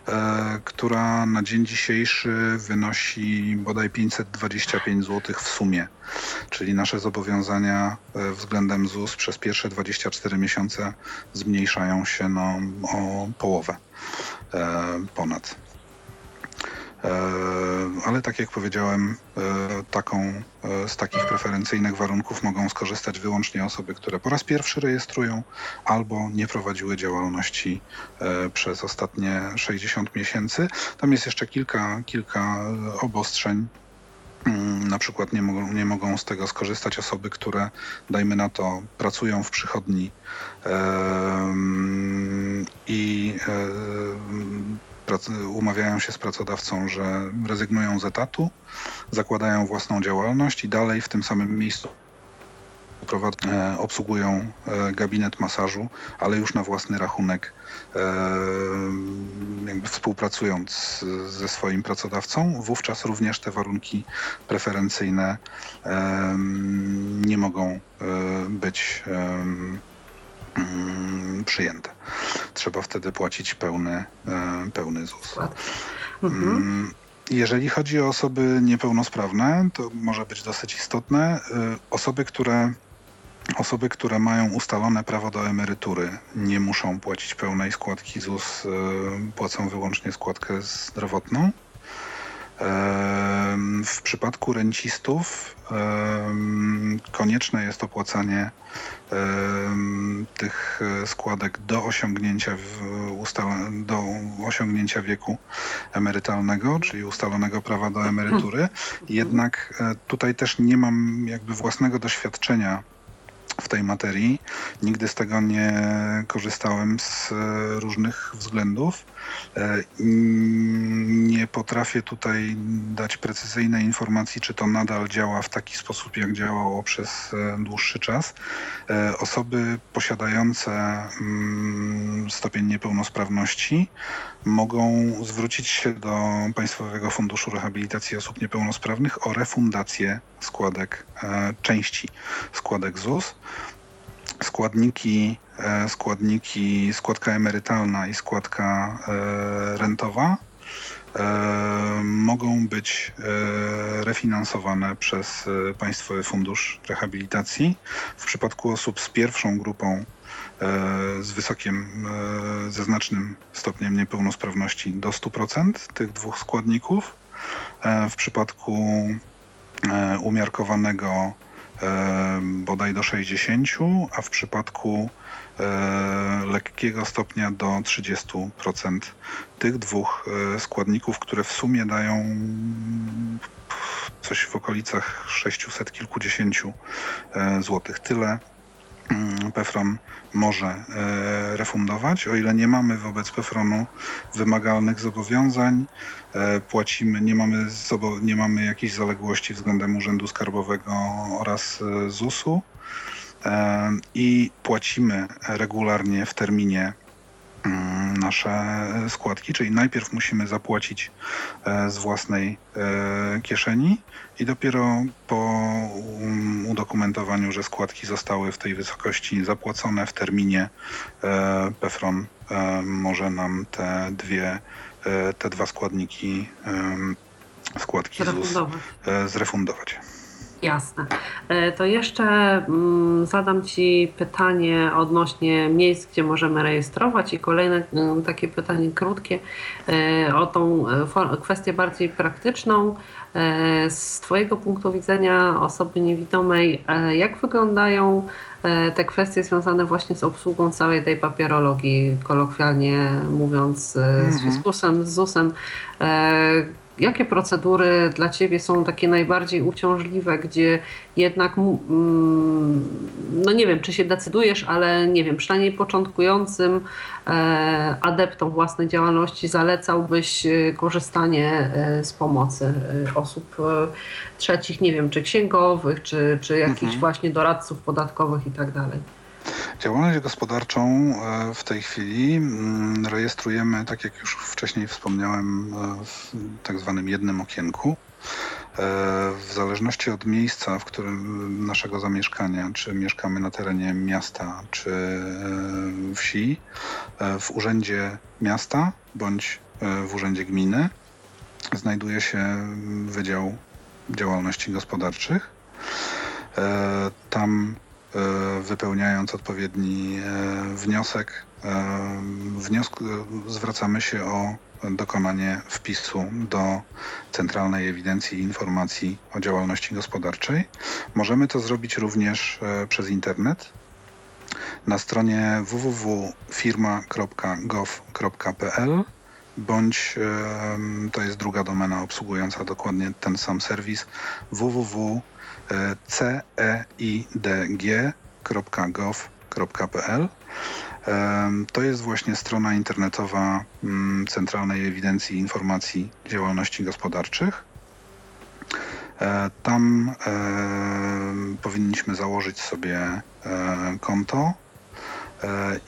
e, która na dzień dzisiejszy wynosi bodaj 525 zł w sumie. Czyli nasze zobowiązania e, względem ZUS przez pierwsze 24 miesiące zmniejszają się no, o połowę e, ponad. E, ale tak jak powiedziałem, e, taką, e, z takich preferencyjnych warunków mogą skorzystać wyłącznie osoby, które po raz pierwszy rejestrują albo nie prowadziły działalności przez ostatnie 60 miesięcy. Tam jest jeszcze kilka, kilka obostrzeń mm, na przykład nie mogą, nie mogą z tego skorzystać osoby, które, dajmy na to, pracują w przychodni i umawiają się z pracodawcą, że rezygnują z etatu, zakładają własną działalność i dalej w tym samym miejscu obsługują gabinet masażu, ale już na własny rachunek jakby współpracując ze swoim pracodawcą, wówczas również te warunki preferencyjne nie mogą być przyjęte. Trzeba wtedy płacić pełny, pełny ZUS. Mhm. Mm, jeżeli chodzi o osoby niepełnosprawne, to może być dosyć istotne. Osoby, które Osoby, które mają ustalone prawo do emerytury, nie muszą płacić pełnej składki ZUS, e, płacą wyłącznie składkę zdrowotną. E, w przypadku rencistów e, konieczne jest opłacanie tych składek do osiągnięcia, do osiągnięcia wieku emerytalnego, czyli ustalonego prawa do emerytury. Jednak tutaj też nie mam jakby własnego doświadczenia w tej materii. Nigdy z tego nie korzystałem z e, różnych względów. E, nie potrafię tutaj dać precyzyjnej informacji, czy to nadal działa w taki sposób, jak działało przez e, dłuższy czas. Osoby posiadające mm, stopień niepełnosprawności mogą zwrócić się do Państwowego Funduszu Rehabilitacji Osób Niepełnosprawnych o refundację składek, części składek ZUS składniki, e, składniki, składka emerytalna i składka e, rentowa e, mogą być refinansowane przez Państwowy Fundusz Rehabilitacji. W przypadku osób z pierwszą grupą z wysokim, ze znacznym stopniem niepełnosprawności do 100% tych dwóch składników. W przypadku umiarkowanego bodaj do 60, a w przypadku e, lekkiego stopnia do 30% tych dwóch e, składników, które w sumie dają coś w okolicach 600 kilkudziesięciu e, złotych. Tyle Mm, PEFRON może e, refundować. O ile nie mamy wobec PEFRONu wymagalnych zobowiązań, e, płacimy, nie mamy, nie mamy jakichś zaległości względem Urzędu Skarbowego oraz e, ZUS-u i płacimy regularnie w terminie nasze składki, czyli najpierw musimy zapłacić e, z własnej e, kieszeni i dopiero po um, udokumentowaniu, że składki zostały w tej wysokości zapłacone w terminie, e, PEFRON może nam te dwie, te dwa składniki składki ZUS zrefundować. Jasne. E, to jeszcze mm, zadam Ci pytanie odnośnie miejsc, gdzie możemy rejestrować i kolejne mm, takie pytanie krótkie e, o tą e, kwestię bardziej praktyczną. Z Twojego punktu widzenia osoby niewidomej, jak wyglądają te kwestie związane właśnie z obsługą całej tej papierologii, kolokwialnie mówiąc, z mhm. fiskusem, z ZUS-em, jakie procedury dla Ciebie są takie najbardziej uciążliwe, gdzie jednak, mm, no nie wiem, czy się decydujesz, ale nie wiem, przynajmniej początkującym e, adeptom własnej działalności zalecałbyś e, korzystanie e, z pomocy osób trzecich, nie wiem, czy księgowych, czy, czy jakichś mhm. właśnie doradców podatkowych i tak dalej. Działalność gospodarczą e, w tej chwili mm, rejestrujemy, tak jak już wcześniej wspomniałem, e, w tak zwanym jednym okienku. E, w zależności od miejsca, w którym naszego zamieszkania, czy mieszkamy na terenie miasta, czy wsi, w urzędzie miasta bądź w urzędzie gminy znajduje się Wydział Działalności Gospodarczych. Tam wypełniając odpowiedni e, wniosek, e, wniosku zwracamy się o dokonanie wpisu do Centralnej Ewidencji Informacji o Działalności Gospodarczej. Możemy to zrobić również przez internet na stronie www.firma.gov.pl bądź to jest druga domena obsługująca dokładnie ten sam serwis www ceidg.gov.pl. To jest właśnie strona internetowa mm, Centralnej Ewidencji Informacji Działalności Gospodarczych. Tam powinniśmy założyć sobie konto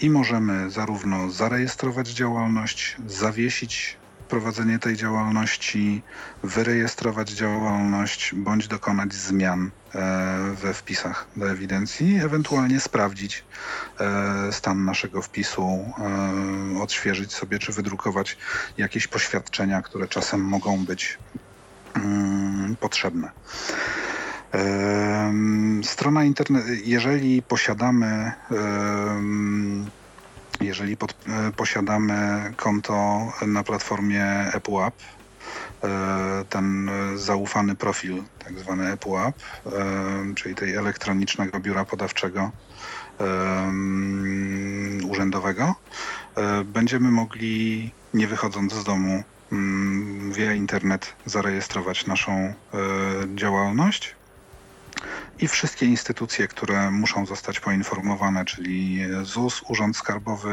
i możemy zarówno zarejestrować działalność, zawiesić prowadzenie tej działalności, wyrejestrować działalność bądź dokonać zmian e, we wpisach do ewidencji, ewentualnie sprawdzić e, stan naszego wpisu, e, odświeżyć sobie czy wydrukować jakieś poświadczenia, które czasem mogą być mm, potrzebne. Strona internet, jeżeli posiadamy jeżeli pod, e, posiadamy konto na platformie EPUAP, e, ten zaufany profil, tak zwany EPUAP, e, czyli tej elektronicznego biura podawczego urzędowego, będziemy mogli, nie wychodząc z domu, mm, via internet zarejestrować naszą działalność i wszystkie instytucje, które muszą zostać poinformowane, czyli ZUS, Urząd Skarbowy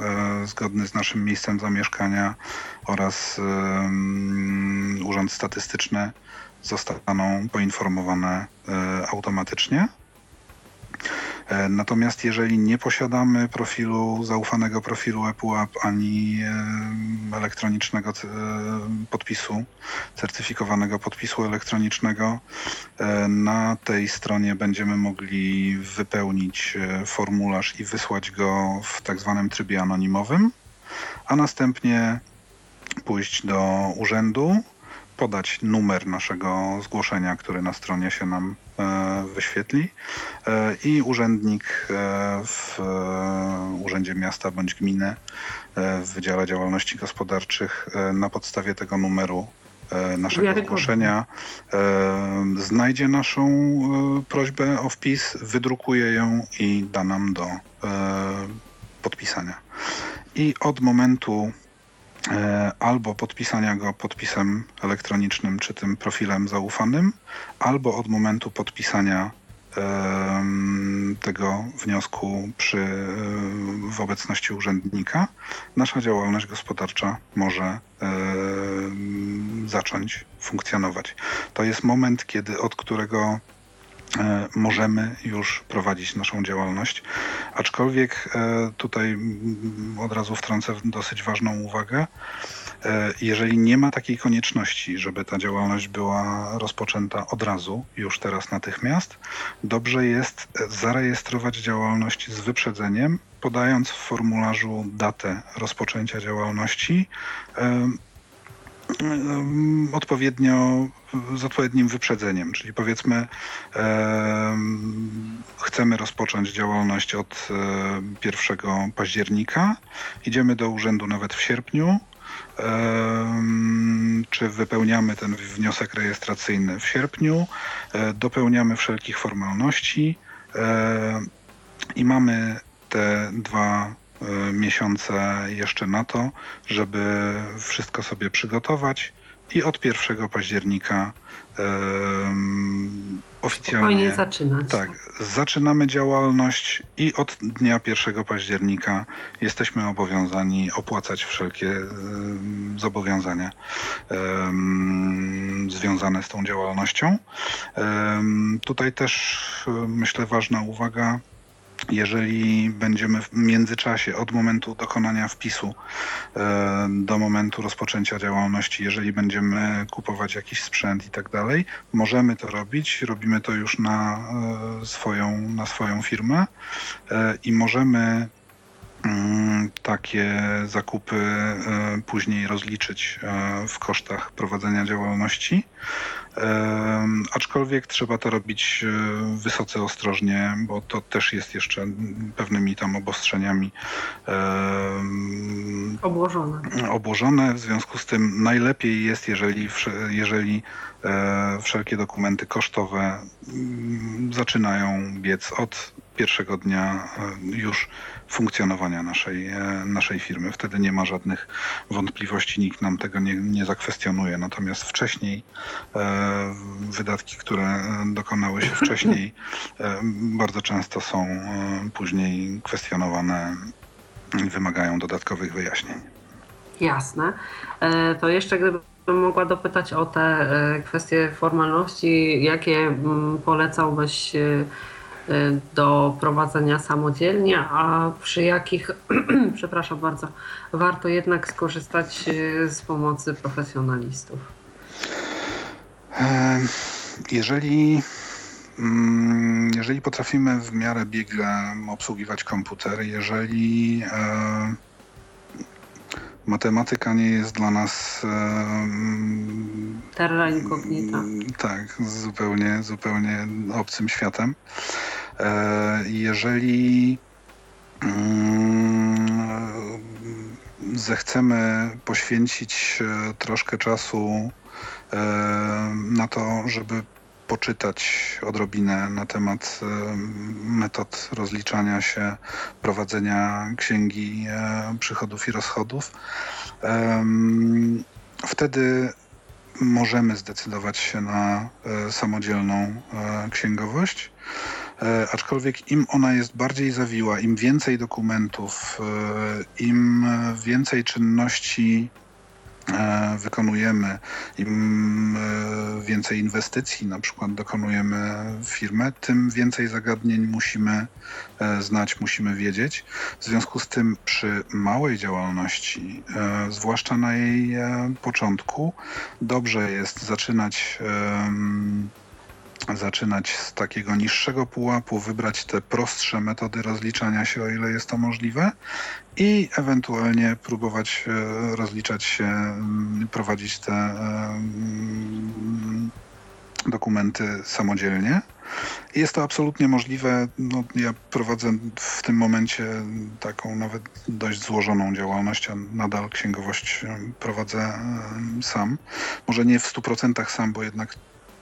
e, zgodny z naszym miejscem zamieszkania oraz Urząd Statystyczny zostaną poinformowane e, automatycznie. E, natomiast jeżeli nie posiadamy profilu, zaufanego profilu ePUAP ani e, elektronicznego e, podpisu, certyfikowanego podpisu elektronicznego, na tej stronie będziemy mogli wypełnić formularz i wysłać go w tak zwanym trybie anonimowym, a następnie pójść do urzędu, podać numer naszego zgłoszenia, który na stronie się nam wyświetli e, i urzędnik e, w Urzędzie Miasta bądź Gminy w Wydziale Działalności Gospodarczych na podstawie tego numeru naszego zgłoszenia znajdzie naszą prośbę o wpis, wydrukuje ją i da nam do podpisania. I od momentu E, albo podpisania go podpisem elektronicznym czy tym profilem zaufanym, albo od momentu podpisania tego wniosku przy, e, w obecności urzędnika, nasza działalność gospodarcza może zacząć funkcjonować. To jest moment, kiedy od którego E, możemy już prowadzić naszą działalność. Aczkolwiek e, tutaj od razu wtrącę dosyć ważną uwagę. E, jeżeli nie ma takiej konieczności, żeby ta działalność była rozpoczęta od razu, już teraz natychmiast, dobrze jest zarejestrować działalność z wyprzedzeniem, podając w formularzu datę rozpoczęcia działalności odpowiednio z odpowiednim wyprzedzeniem, czyli powiedzmy e, chcemy rozpocząć działalność od e, 1 października, idziemy do urzędu nawet w sierpniu, czy wypełniamy ten wniosek rejestracyjny w sierpniu, e, dopełniamy wszelkich formalności. E, i mamy te dwa E, miesiące jeszcze na to, żeby wszystko sobie przygotować i od 1 października um, oficjalnie zaczynać. Tak, zaczynamy działalność i od dnia 1 października jesteśmy obowiązani opłacać wszelkie um, zobowiązania um, związane z tą działalnością. Tutaj też myślę ważna uwaga jeżeli będziemy w międzyczasie od momentu dokonania wpisu e, do momentu rozpoczęcia działalności, jeżeli będziemy kupować jakiś sprzęt i tak dalej, możemy to robić. Robimy to już na e, swoją, na swoją firmę e, i możemy mm, takie zakupy później rozliczyć w kosztach prowadzenia działalności. Aczkolwiek trzeba to robić e, wysoce ostrożnie, bo to też jest jeszcze pewnymi tam obostrzeniami obłożone. obłożone. W związku z tym najlepiej jest, jeżeli, jeżeli e, wszelkie dokumenty kosztowe mm, zaczynają biec od pierwszego dnia e, już funkcjonowania naszej, e, naszej firmy. Wtedy nie ma żadnych wątpliwości, nikt nam tego nie, nie zakwestionuje. Natomiast wcześniej e, wydatki, które dokonały się wcześniej, bardzo często są później kwestionowane i wymagają dodatkowych wyjaśnień. Jasne. To jeszcze gdyby bym mogła dopytać o te kwestie formalności. Jakie mm, polecałbyś do prowadzenia samodzielnie, a przy jakich, przepraszam bardzo, warto jednak skorzystać z pomocy profesjonalistów? Jeżeli Mm, jeżeli potrafimy w miarę biegle obsługiwać komputer, jeżeli e, matematyka nie jest dla nas e, terra incognita. Tak, zupełnie, zupełnie obcym światem. E, jeżeli zechcemy poświęcić troszkę czasu na to, żeby poczytać odrobinę na temat e, metod rozliczania się, prowadzenia księgi e, przychodów i rozchodów. Wtedy możemy zdecydować się na e, samodzielną księgowość. Aczkolwiek im ona jest bardziej zawiła, im więcej dokumentów, im więcej czynności wykonujemy, im e, więcej inwestycji na przykład dokonujemy w firmę, tym więcej zagadnień musimy e, znać, musimy wiedzieć. W związku z tym przy małej działalności, zwłaszcza na jej początku, dobrze jest zaczynać zaczynać z takiego niższego pułapu, wybrać te prostsze metody rozliczania się, o ile jest to możliwe, i ewentualnie próbować e, rozliczać się, mm, prowadzić te mm, dokumenty samodzielnie. Jest to absolutnie możliwe. No, ja prowadzę w tym momencie taką nawet dość złożoną działalność, a nadal księgowość prowadzę sam. Może nie w 100% sam, bo jednak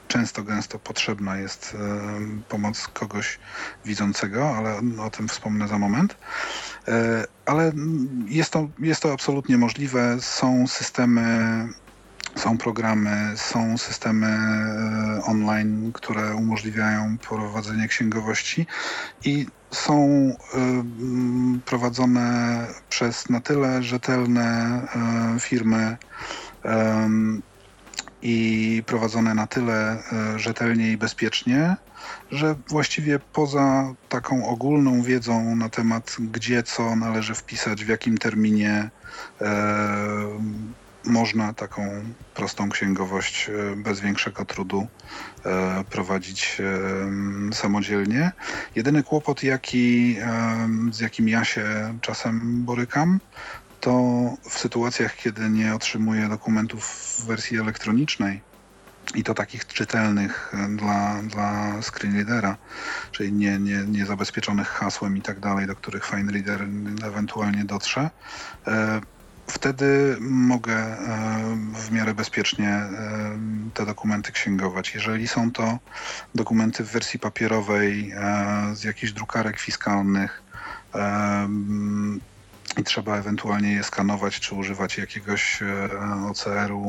często, gęsto potrzebna jest pomoc kogoś widzącego, ale o tym wspomnę za moment. E, ale jest to, jest to absolutnie możliwe. Są systemy są programy, są systemy e, online, które umożliwiają prowadzenie księgowości i są prowadzone przez na tyle rzetelne e, firmy, i prowadzone na tyle e, rzetelnie i bezpiecznie, że właściwie poza taką ogólną wiedzą na temat, gdzie co należy wpisać, w jakim terminie e, można taką prostą księgowość e, bez większego trudu prowadzić samodzielnie. Jedyny kłopot, jaki, z jakim ja się czasem borykam, to w sytuacjach, kiedy nie otrzymuję dokumentów w wersji elektronicznej, i to takich czytelnych e, dla, dla screenreadera, czyli nie, nie, nie zabezpieczonych hasłem i tak dalej, do których FineReader ewentualnie dotrze. E, wtedy mogę e, w miarę bezpiecznie te dokumenty księgować. Jeżeli są to dokumenty w wersji papierowej z jakichś drukarek fiskalnych, i trzeba ewentualnie je skanować, czy używać jakiegoś e, OCR-u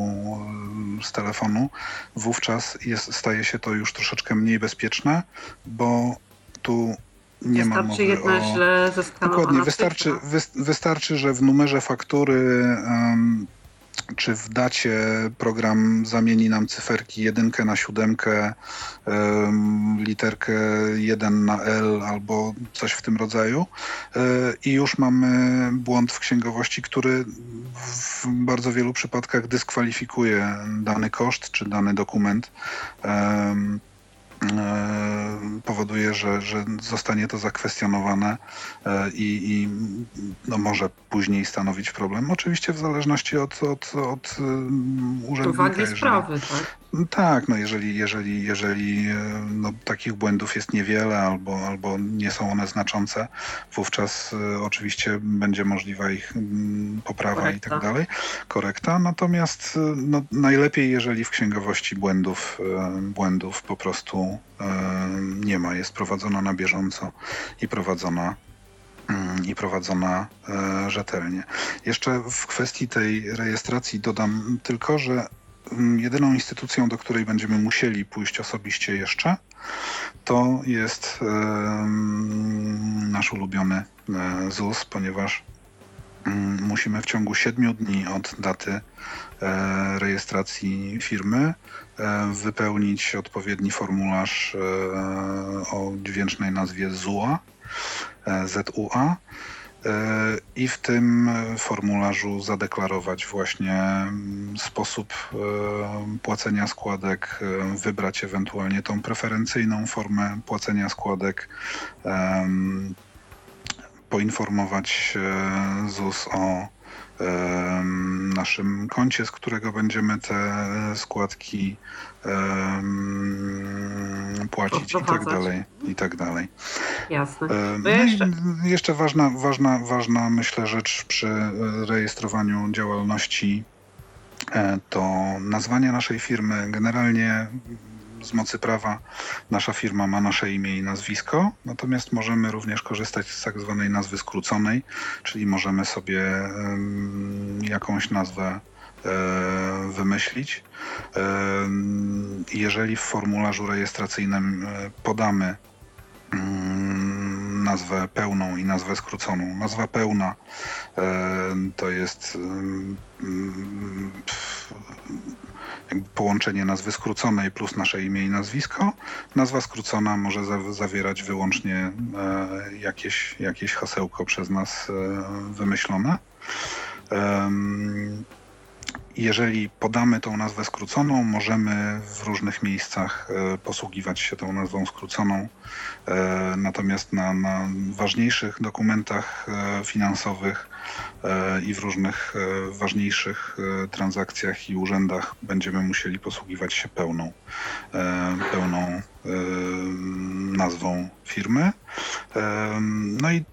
e, z telefonu, wówczas jest, staje się to już troszeczkę mniej bezpieczne, bo tu nie wystarczy ma mowy jedna o... źle Dokładnie, wystarczy, wystarczy, że w numerze faktury um, czy w dacie program zamieni nam cyferki jedynkę na siódemkę, literkę 1 na L albo coś w tym rodzaju e, i już mamy błąd w księgowości, który w bardzo wielu przypadkach dyskwalifikuje dany koszt czy dany dokument. E, powoduje, że, że zostanie to zakwestionowane e, i, i no może później stanowić problem. Oczywiście w zależności od, od, od urzędnika. Wagi sprawy, tak? Tak, no jeżeli, jeżeli, jeżeli e, no, takich błędów jest niewiele albo, albo nie są one znaczące, wówczas y, oczywiście będzie możliwa ich mm, poprawa Korekta. i tak dalej, korekta. Natomiast y, no, najlepiej, jeżeli w księgowości błędów, y, błędów po prostu nie ma, jest prowadzona na bieżąco i prowadzona mm, i prowadzona rzetelnie. Jeszcze w kwestii tej rejestracji dodam tylko, że jedyną instytucją, do której będziemy musieli pójść osobiście jeszcze, to jest nasz ulubiony e, ZUS, ponieważ mm, musimy w ciągu 7 dni od daty e, rejestracji firmy wypełnić odpowiedni formularz o dźwięcznej nazwie ZUA, ZUA i w tym formularzu zadeklarować właśnie mm, sposób płacenia składek, wybrać ewentualnie tą preferencyjną formę płacenia składek, poinformować e, ZUS o naszym koncie, z którego będziemy te składki płacić i tak dalej, i tak dalej. Jasne. No jeszcze... jeszcze ważna, ważna, ważna myślę rzecz przy rejestrowaniu działalności e, to nazwanie naszej firmy. Generalnie z mocy prawa nasza firma ma nasze imię i nazwisko, natomiast możemy również korzystać z tak zwanej nazwy skróconej, czyli możemy sobie jakąś nazwę e, wymyślić. Jeżeli w formularzu rejestracyjnym e, podamy mm, nazwę pełną i nazwę skróconą. Nazwa pełna e, to jest połączenie nazwy skróconej plus nasze imię i nazwisko. Nazwa skrócona może zawierać wyłącznie e, jakieś, jakieś hasełko przez nas e, wymyślone. Jeżeli podamy tą nazwę skróconą, możemy w różnych miejscach e, posługiwać się tą nazwą skróconą. E, natomiast na, na ważniejszych dokumentach e, finansowych i w różnych ważniejszych transakcjach i urzędach będziemy musieli posługiwać się pełną, pełną nazwą firmy. No i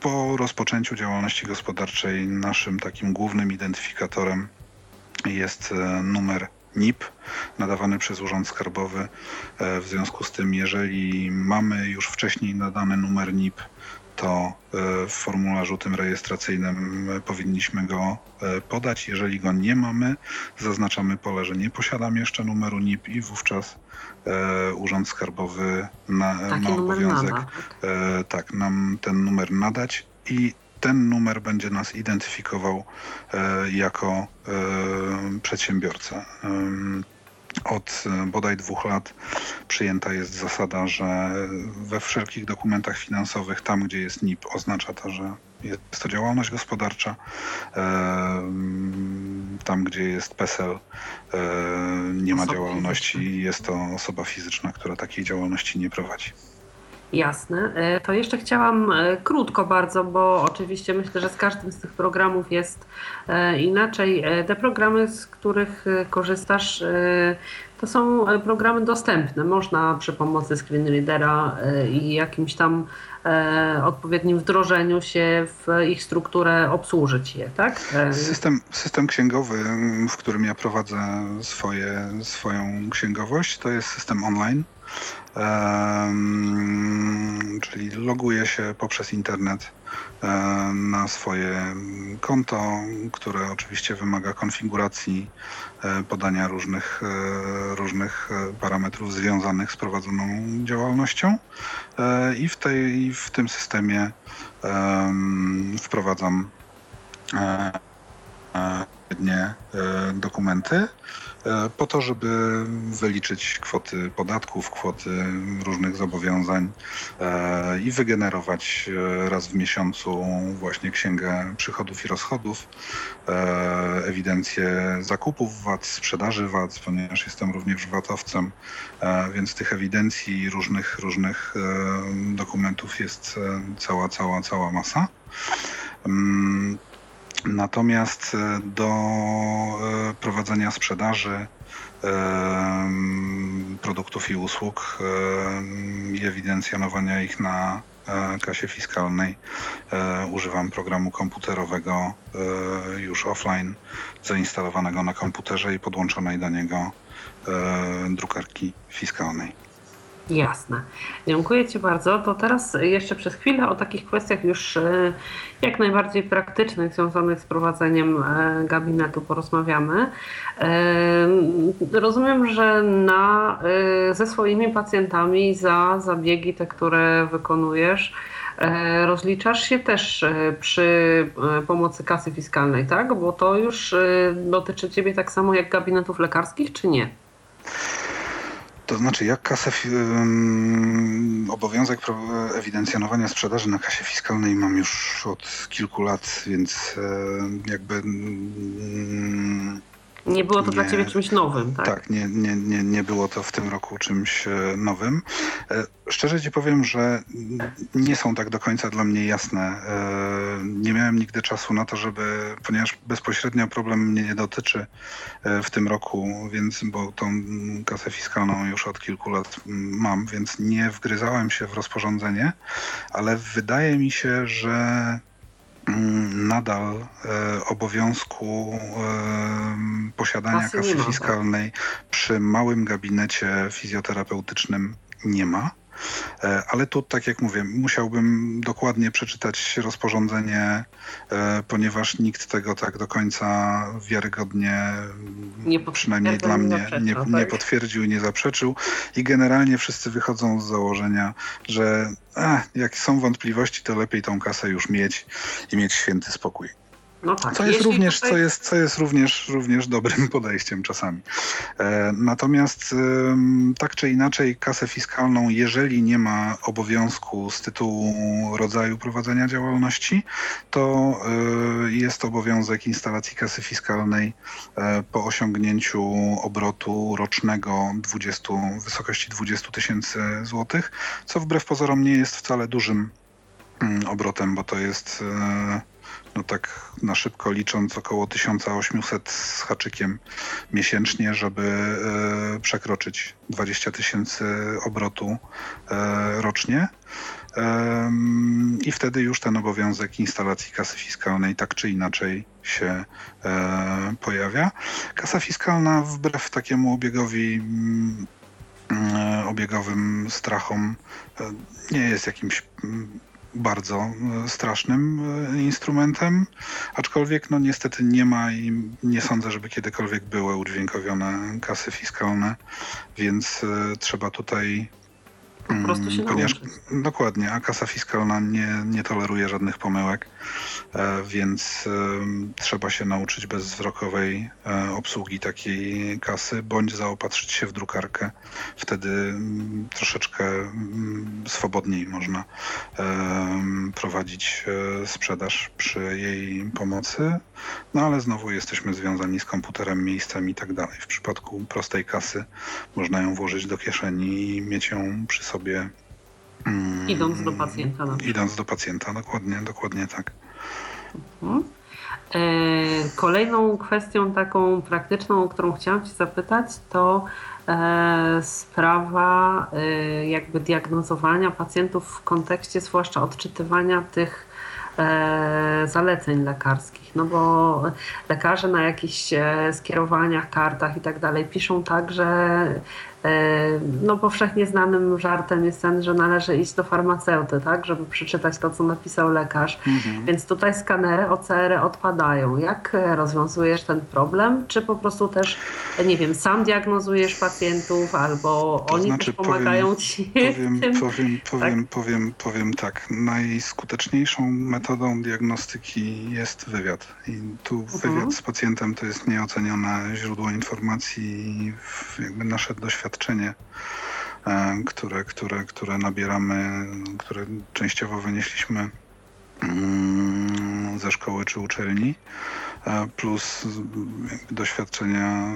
po rozpoczęciu działalności gospodarczej naszym takim głównym identyfikatorem jest e, numer NIP nadawany przez Urząd Skarbowy. E, w związku z tym, jeżeli mamy już wcześniej nadany numer NIP, to e, w formularzu tym rejestracyjnym powinniśmy go podać. Jeżeli go nie mamy, zaznaczamy pole, że nie posiadam jeszcze numeru NIP i wówczas Urząd Skarbowy na, ma obowiązek tak, nam ten numer nadać i ten numer będzie nas identyfikował e, jako e, przedsiębiorcę. Od e, bodaj dwóch lat przyjęta jest zasada, że we wszelkich dokumentach finansowych, tam gdzie jest NIP, oznacza to, że jest to działalność gospodarcza. Tam, gdzie jest PESEL, nie ma działalności, jest to osoba fizyczna, która takiej działalności nie prowadzi. Jasne. E, to jeszcze chciałam e, krótko bardzo, bo oczywiście myślę, że z każdym z tych programów jest e, inaczej. Te programy, z których korzystasz, to są programy dostępne. Można przy pomocy screenreadera i jakimś tam odpowiednim wdrożeniu się w ich strukturę obsłużyć je, tak? System, system księgowy, w którym ja prowadzę swoje, swoją księgowość, to jest system online czyli loguje się poprzez internet na swoje konto, które oczywiście wymaga konfiguracji, e, podania różnych, e, różnych e, parametrów związanych z prowadzoną działalnością. I w, tej, w tym systemie wprowadzam odpowiednie dokumenty. E, po to, żeby wyliczyć kwoty podatków, kwoty różnych zobowiązań e, i wygenerować e, raz w miesiącu właśnie księgę przychodów i rozchodów, ewidencję zakupów VAT, sprzedaży VAT, ponieważ jestem również VAT-owcem, więc tych ewidencji różnych, różnych dokumentów jest cała, cała, cała masa. Natomiast e, do e, prowadzenia sprzedaży e, produktów i usług i ewidencjonowania ich na kasie fiskalnej używam programu komputerowego już offline, zainstalowanego na komputerze i podłączonej do niego drukarki fiskalnej. Jasne. Dziękuję Ci bardzo. To teraz jeszcze przez chwilę o takich kwestiach już e, jak najbardziej praktycznych związanych z prowadzeniem e, gabinetu porozmawiamy. E, rozumiem, że na, ze swoimi pacjentami za zabiegi te, które wykonujesz, rozliczasz się też przy pomocy kasy fiskalnej, tak? Bo to już dotyczy Ciebie tak samo jak gabinetów lekarskich, czy nie? To znaczy, jak kasę, um, obowiązek ewidencjonowania sprzedaży na kasie fiskalnej mam już od kilku lat, więc e, jakby. Um, nie było to nie, dla Ciebie czymś nowym, tak? Tak, nie, nie, nie, nie było to w tym roku czymś e, nowym. E, szczerze Ci powiem, że nie są tak do końca dla mnie jasne. E, nie miałem nigdy czasu na to, żeby, ponieważ bezpośrednio problem mnie nie dotyczy w tym roku, więc, bo tą kasę fiskalną już od kilku lat mam, więc nie wgryzałem się w rozporządzenie, ale wydaje mi się, że nadal e, obowiązku e, posiadania kasy fiskalnej przy małym gabinecie fizjoterapeutycznym nie ma. E, ale tu, tak jak mówię, musiałbym dokładnie przeczytać rozporządzenie, e, ponieważ nikt tego tak do końca wiarygodnie, nie przynajmniej dla mnie, nie, tak? nie potwierdził, nie zaprzeczył. I generalnie wszyscy wychodzą z założenia, że a, jak są wątpliwości, to lepiej tą kasę już mieć i mieć święty spokój. No tak. Co jest, również, tutaj... co jest, co jest również, również dobrym podejściem czasami. E, natomiast tak czy inaczej kasę fiskalną, jeżeli nie ma obowiązku z tytułu rodzaju prowadzenia działalności, to e, jest obowiązek instalacji kasy fiskalnej e, po osiągnięciu obrotu rocznego 20, wysokości 20 tysięcy złotych, co wbrew pozorom nie jest wcale dużym mm, obrotem, bo to jest no tak na szybko licząc około 1800 z haczykiem miesięcznie, żeby e, przekroczyć 20 tysięcy obrotu e, rocznie. I wtedy już ten obowiązek instalacji kasy fiskalnej tak czy inaczej się e, pojawia. Kasa fiskalna wbrew takiemu obiegowi mm, obiegowym strachom nie jest jakimś mm, bardzo e, strasznym e, instrumentem, aczkolwiek no niestety nie ma i nie sądzę, żeby kiedykolwiek były udźwiękowione kasy fiskalne, więc e, trzeba tutaj po prostu się Ponieważ, Dokładnie, a kasa fiskalna nie, nie toleruje żadnych pomyłek, e, więc trzeba się nauczyć bezzwrokowej e, obsługi takiej kasy, bądź zaopatrzyć się w drukarkę. Wtedy mm, troszeczkę mm, swobodniej można prowadzić e, sprzedaż przy jej pomocy, no ale znowu jesteśmy związani z komputerem, miejscem i tak dalej. W przypadku prostej kasy można ją włożyć do kieszeni i mieć ją przy sobie sobie. Mm, idąc do pacjenta. Idąc do pacjenta, dokładnie, dokładnie tak. Mhm. E, kolejną kwestią taką praktyczną, o którą chciałam Cię zapytać, to e, sprawa e, jakby diagnozowania pacjentów w kontekście zwłaszcza odczytywania tych zaleceń lekarskich, no bo lekarze na jakichś skierowaniach, kartach i tak dalej piszą tak, że no powszechnie znanym żartem jest ten, że należy iść do farmaceuty, tak, żeby przeczytać to, co napisał lekarz. Mhm. Więc tutaj skanery, OCR-y odpadają. Jak rozwiązujesz ten problem? Czy po prostu też, nie wiem, sam diagnozujesz pacjentów albo to oni znaczy, pomagają powiem, ci? Powiem, tym? powiem, powiem, tak? powiem, powiem tak. Najskuteczniejszą metodą diagnostyki jest wywiad. I tu mhm. wywiad z pacjentem to jest nieocenione źródło informacji, jakby nasze doświadczenie doświadczenie, e, które, które, które nabieramy, które częściowo wynieśliśmy mm, ze szkoły czy uczelni, e, plus doświadczenia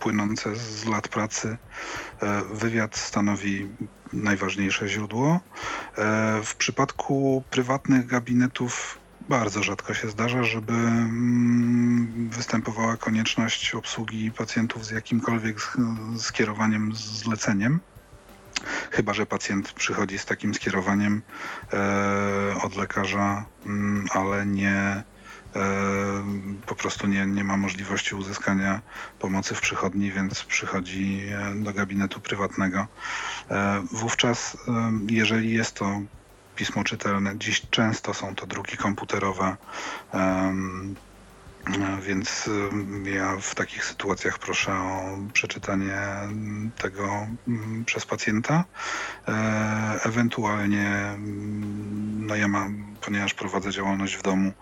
płynące z lat pracy. E, wywiad stanowi najważniejsze źródło. W przypadku prywatnych gabinetów bardzo rzadko się zdarza, żeby mm, występowała konieczność obsługi pacjentów z jakimkolwiek skierowaniem, zleceniem. Chyba, że pacjent przychodzi z takim skierowaniem e, od lekarza, mm, ale nie, po prostu nie, nie ma możliwości uzyskania pomocy w przychodni, więc przychodzi do gabinetu prywatnego. Wówczas, jeżeli jest to pismo czytelne, dziś często są to druki komputerowe, więc ja w takich sytuacjach proszę o przeczytanie tego przez pacjenta. E, ewentualnie, no ja mam, ponieważ prowadzę działalność w domu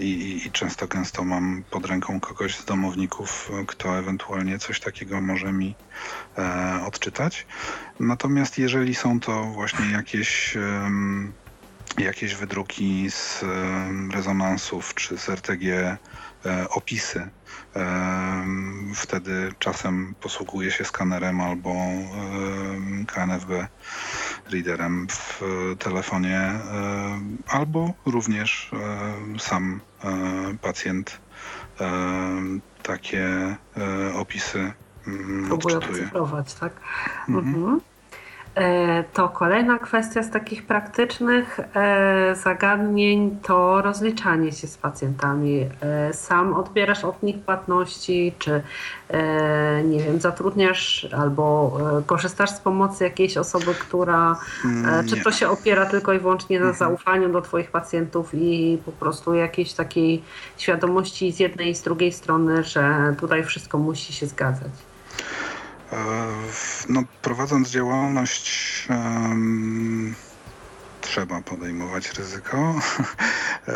i, i, i często gęsto mam pod ręką kogoś z domowników, kto ewentualnie coś takiego może mi e, odczytać. Natomiast jeżeli są to właśnie jakieś jakieś wydruki z rezonansów czy z RTG opisy. E, wtedy czasem posługuje się skanerem albo e, KNFB readerem w telefonie, albo również sam pacjent takie opisy mm, Próbuję odczytuje. tak? Mhm. mhm. E, to kolejna kwestia z takich praktycznych e, zagadnień to rozliczanie się z pacjentami. E, sam odbierasz od nich płatności, czy nie wiem, zatrudniasz albo korzystasz z pomocy jakiejś osoby, która, mm, czy to się opiera tylko i wyłącznie na mhm. zaufaniu do Twoich pacjentów i po prostu jakiejś takiej świadomości z jednej i z drugiej strony, że tutaj wszystko musi się zgadzać. E, no, prowadząc działalność um, trzeba podejmować ryzyko. E,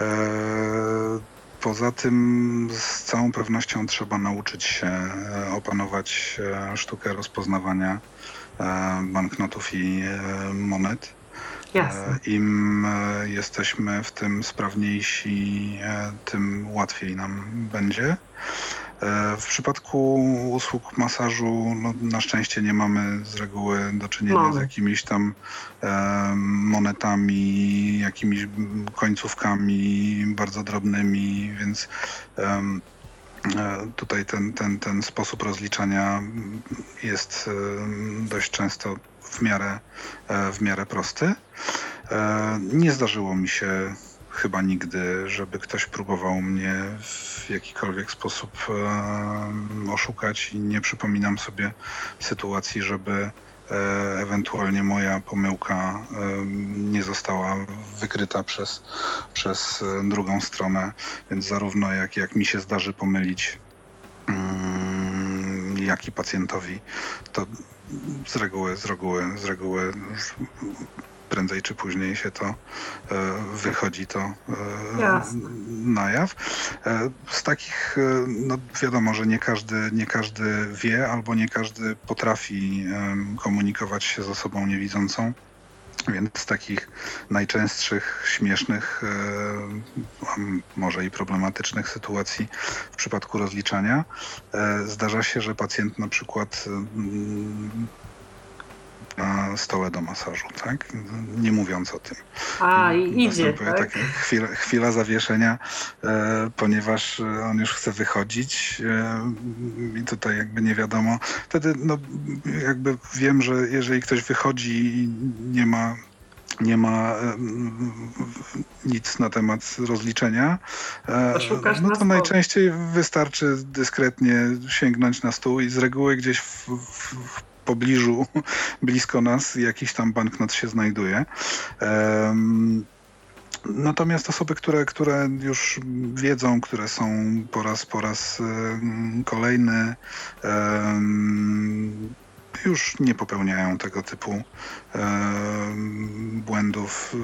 poza tym z całą pewnością trzeba nauczyć się e, opanować sztukę rozpoznawania banknotów i monet. Jasne. Im jesteśmy w tym sprawniejsi, tym łatwiej nam będzie. E, w przypadku usług masażu no, na szczęście nie mamy z reguły do czynienia z jakimiś tam e, monetami, jakimiś końcówkami bardzo drobnymi, więc e, tutaj ten, ten, ten sposób rozliczania jest e, dość często w miarę, e, w miarę prosty. Nie zdarzyło mi się chyba nigdy, żeby ktoś próbował mnie w jakikolwiek sposób e, oszukać i nie przypominam sobie sytuacji, żeby e, ewentualnie moja pomyłka e, nie została wykryta przez, przez drugą stronę, więc zarówno jak, jak mi się zdarzy pomylić, mm, jak i pacjentowi, to z reguły, z reguły, z reguły prędzej czy później się to e, wychodzi to e, na jaw. E, z takich, no wiadomo, że nie każdy, nie każdy wie albo nie każdy potrafi komunikować się z osobą niewidzącą. Więc z takich najczęstszych, śmiesznych, może i problematycznych sytuacji w przypadku rozliczania zdarza się, że pacjent na przykład na stole do masażu, tak? Nie mówiąc o tym. A, i idzie, tak? taka chwila, chwila zawieszenia, e, ponieważ on już chce wychodzić e, i tutaj jakby nie wiadomo. Wtedy no, jakby wiem, że jeżeli ktoś wychodzi i nie ma nie ma e, nic na temat rozliczenia, e, no to najczęściej wystarczy dyskretnie sięgnąć na stół i z reguły gdzieś w, w, pobliżu, blisko nas jakiś tam banknot się znajduje. Natomiast osoby, które, które już wiedzą, które są po raz, po raz kolejny, już nie popełniają tego typu błędów.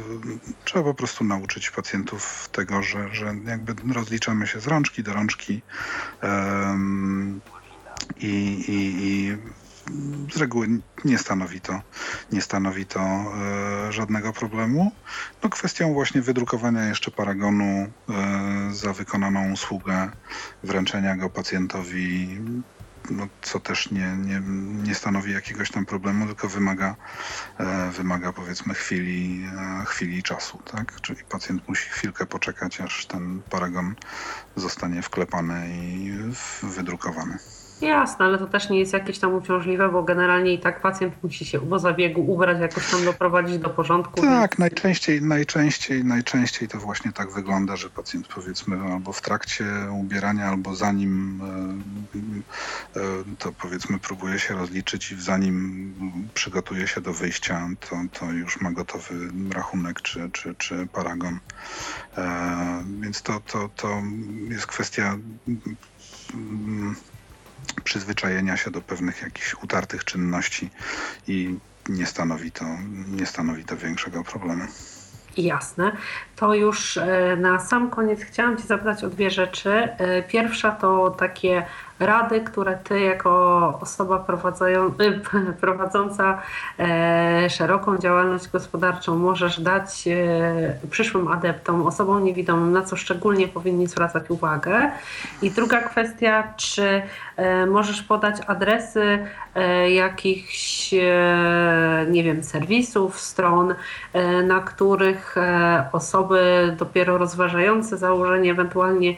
Trzeba po prostu nauczyć pacjentów tego, że, że jakby rozliczamy się z rączki do rączki i, i, i z reguły nie stanowi to, nie stanowi to e, żadnego problemu. No kwestią właśnie wydrukowania jeszcze paragonu e, za wykonaną usługę, wręczenia go pacjentowi, no, co też nie, nie, nie stanowi jakiegoś tam problemu, tylko wymaga, e, wymaga powiedzmy chwili, e, chwili czasu, tak? Czyli pacjent musi chwilkę poczekać, aż ten paragon zostanie wklepany i wydrukowany. Jasne, ale to też nie jest jakieś tam uciążliwe, bo generalnie i tak pacjent musi się po zabiegu ubrać, jakoś tam doprowadzić do porządku. Tak, więc... najczęściej, najczęściej, najczęściej to właśnie tak wygląda, że pacjent powiedzmy albo w trakcie ubierania, albo zanim e, e, to powiedzmy próbuje się rozliczyć i zanim przygotuje się do wyjścia, to, to już ma gotowy rachunek czy, czy, czy paragon. E, więc to, to, to jest kwestia mm, przyzwyczajenia się do pewnych jakichś utartych czynności i nie stanowi to, nie stanowi to większego problemu. Jasne. To już e, na sam koniec chciałam Cię zapytać o dwie rzeczy. E, pierwsza to takie rady, które Ty jako osoba prowadząca e, szeroką działalność gospodarczą możesz dać przyszłym adeptom, osobom niewidomym, na co szczególnie powinni zwracać uwagę. I druga kwestia, czy możesz podać adresy jakichś, nie wiem, serwisów, stron, na których osoby dopiero rozważające założenie ewentualnie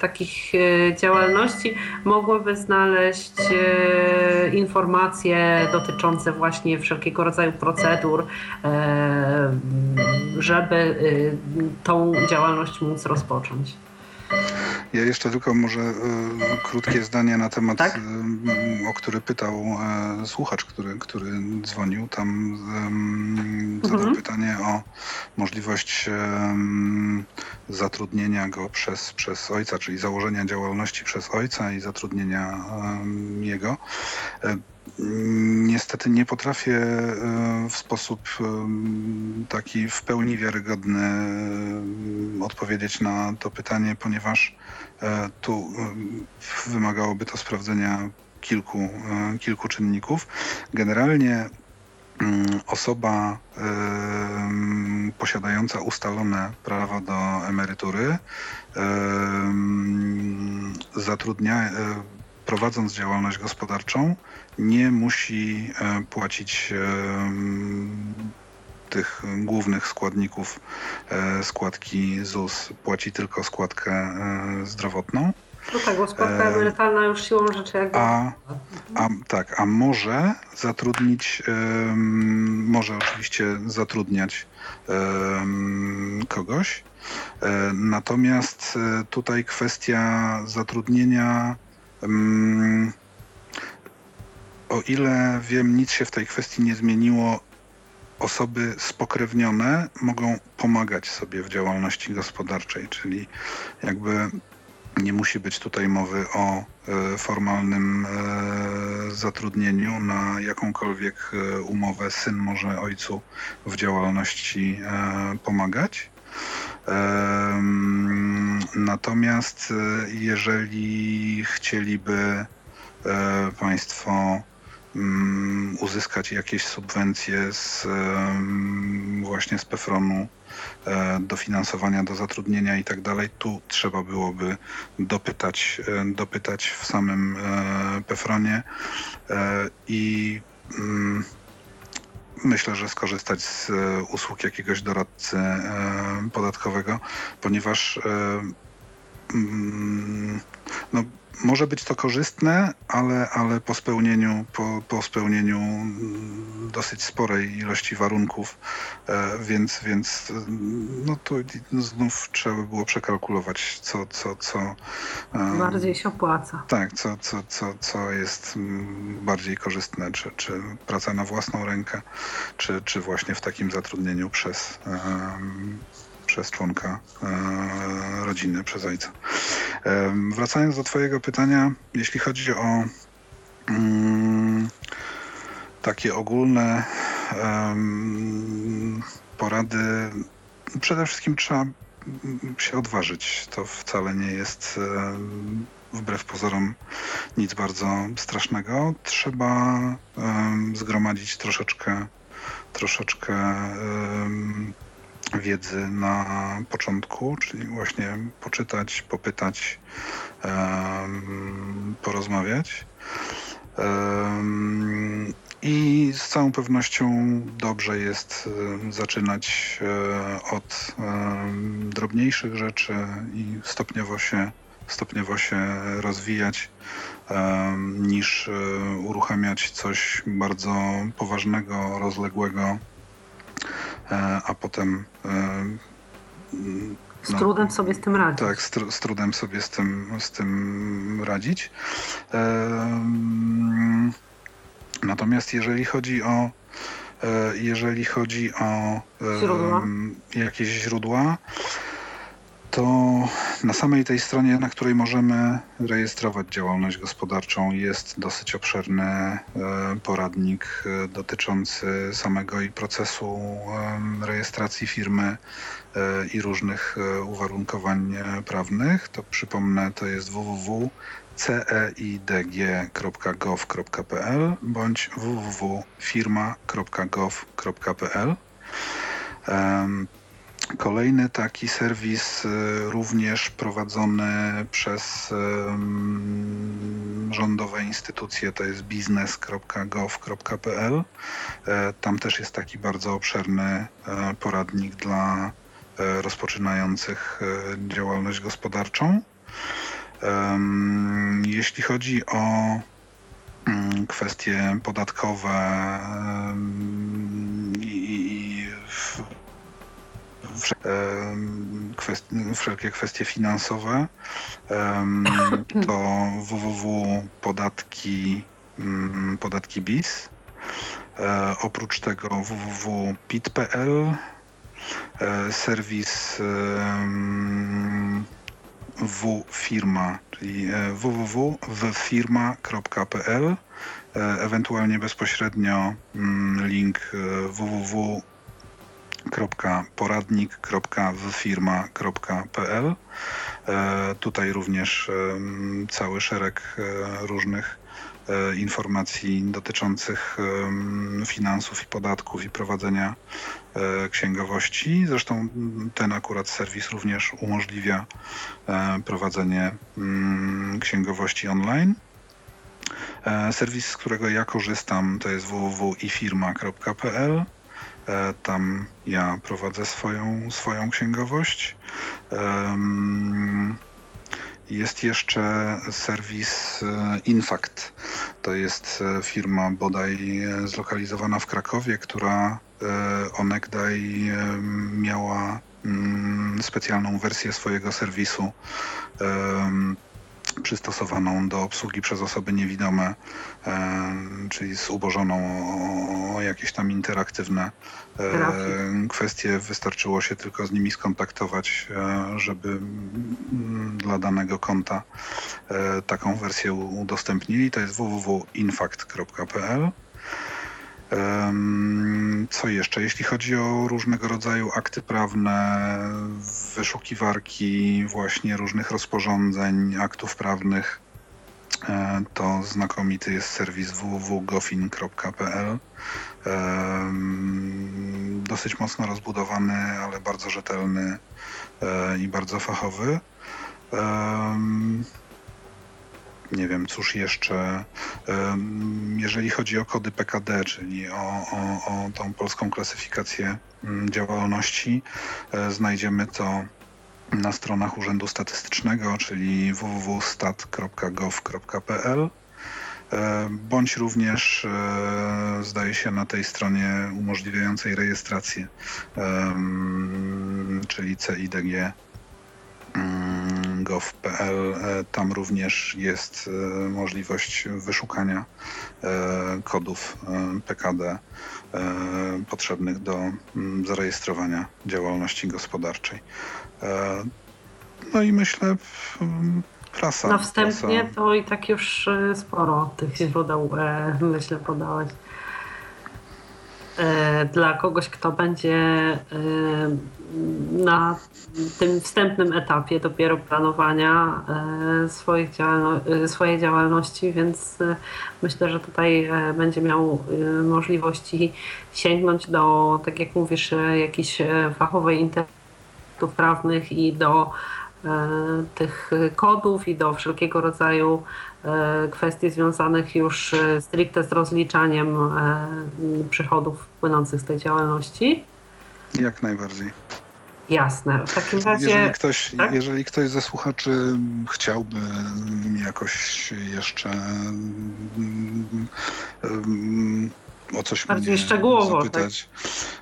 takich działalności mogłyby znaleźć e, informacje dotyczące właśnie wszelkiego rodzaju procedur, e, żeby e, tą działalność móc rozpocząć. Ja jeszcze tylko może y, krótkie zdanie na temat, tak? y, o który pytał y, słuchacz, który, który dzwonił. Tam zadał mhm. pytanie o możliwość zatrudnienia go przez, przez ojca, czyli założenia działalności przez ojca i zatrudnienia jego. Niestety nie potrafię e, w sposób e, taki w pełni wiarygodny e, odpowiedzieć na to pytanie, ponieważ tu wymagałoby to sprawdzenia kilku, kilku czynników. Generalnie mm, osoba posiadająca ustalone prawo do emerytury zatrudnia, prowadząc działalność gospodarczą, nie musi e, płacić e, tych głównych składników e, składki ZUS, płaci tylko składkę zdrowotną. No tak, bo składka emerytalna już siłą rzeczy jakby... A, a, tak, a może zatrudnić, może oczywiście zatrudniać kogoś. Natomiast tutaj kwestia zatrudnienia o ile wiem, nic się w tej kwestii nie zmieniło. Osoby spokrewnione mogą pomagać sobie w działalności gospodarczej, czyli jakby nie musi być tutaj mowy o e, formalnym e, zatrudnieniu na jakąkolwiek e, umowę. Syn może ojcu w działalności pomagać. Natomiast jeżeli chcieliby Państwo Mm, uzyskać jakieś subwencje z, właśnie z PFRON-u, e, dofinansowania do zatrudnienia i tak dalej, tu trzeba byłoby dopytać, e, dopytać w samym e, PFRONie i mm, myślę, że skorzystać z usług jakiegoś doradcy podatkowego, ponieważ mm, no, może być to korzystne, ale, ale po, spełnieniu, po, po spełnieniu mm, dosyć sporej ilości warunków, e, więc, więc no to znów trzeba by było przekalkulować, co, co, co bardziej się opłaca. Tak, co, co, co, co jest mm, bardziej korzystne, czy, czy praca na własną rękę, czy, czy właśnie w takim zatrudnieniu przez przez członka e, rodziny, przez ojca. E, wracając do Twojego pytania, jeśli chodzi o mm, takie ogólne porady, przede wszystkim trzeba się odważyć. To wcale nie jest wbrew pozorom nic bardzo strasznego. Trzeba zgromadzić troszeczkę, troszeczkę wiedzy na początku, czyli właśnie poczytać, popytać, porozmawiać. I z całą pewnością dobrze jest zaczynać e, od drobniejszych rzeczy i stopniowo się stopniowo się rozwijać niż uruchamiać coś bardzo poważnego, rozległego, a potem z no, trudem sobie z tym radzić. Tak, z, tr z, trudem sobie z tym, z tym radzić. natomiast jeżeli chodzi o e, jeżeli chodzi o źródła. jakieś źródła, to na samej tej stronie, na której możemy rejestrować działalność gospodarczą, jest dosyć obszerny e, poradnik e, dotyczący samego i procesu rejestracji firmy e, i różnych uwarunkowań prawnych. To przypomnę, to jest www.ceidg.gov.pl bądź www.firma.gov.pl. Kolejny taki serwis y, również prowadzony przez rządowe instytucje to jest biznes.gov.pl. E, tam też jest taki bardzo obszerny e, poradnik dla e, rozpoczynających działalność gospodarczą. Jeśli chodzi o mm, kwestie podatkowe i wszelkie kwestie finansowe, to www.podatki mm, podatki BIS. E, oprócz tego www.pit.pl, e, serwis wfirma, czyli e, www.wfirma.pl, ewentualnie bezpośrednio mm, link www www.poradnik.wfirma.pl. E, tutaj również cały szereg e, różnych e, informacji dotyczących finansów i podatków i prowadzenia księgowości. Zresztą ten akurat serwis również umożliwia prowadzenie księgowości online. Serwis, z którego ja korzystam, to jest www.ifirma.pl. E, tam ja prowadzę swoją, swoją księgowość. Jest jeszcze serwis e, Infact. To jest e, firma bodaj zlokalizowana w Krakowie, która onegdaj miała mm, specjalną wersję swojego serwisu przystosowaną do obsługi przez osoby niewidome, e, czyli zubożoną o jakieś tam interaktywne e, kwestie. Wystarczyło się tylko z nimi skontaktować, e, żeby dla danego konta taką wersję udostępnili. To jest www.infact.pl. Co jeszcze? Jeśli chodzi o różnego rodzaju akty prawne, wyszukiwarki właśnie różnych rozporządzeń, aktów prawnych, e, to znakomity jest serwis www.gofin.pl. Dosyć mocno rozbudowany, ale bardzo rzetelny e, i bardzo fachowy nie wiem, cóż jeszcze. Jeżeli chodzi o kody PKD, czyli o, o, o tą polską klasyfikację mm, działalności, e, znajdziemy to na stronach Urzędu Statystycznego, czyli www.stat.gov.pl e, bądź również e, zdaje się na tej stronie umożliwiającej rejestrację, czyli CIDG gov.pl. E, tam również jest e, możliwość wyszukania e, kodów PKD potrzebnych do mm, zarejestrowania działalności gospodarczej. No i myślę, prasa. Na wstępnie prasa... to i tak już sporo tych źródeł, myślę, podałeś. E, dla kogoś, kto będzie e, na tym wstępnym etapie dopiero planowania e, swoich działalno swojej działalności, więc myślę, że tutaj będzie miał możliwości sięgnąć do, tak jak mówisz, jakiejś fachowej internetów prawnych i do tych kodów i do wszelkiego rodzaju kwestii związanych już e, stricte z rozliczaniem e, przychodów płynących z tej działalności? Jak najbardziej. Jasne. W takim razie. Jeżeli ktoś, tak? jeżeli ktoś ze słuchaczy chciałby jakoś jeszcze um, o coś Bardziej szczegółowo, tak? zapytać,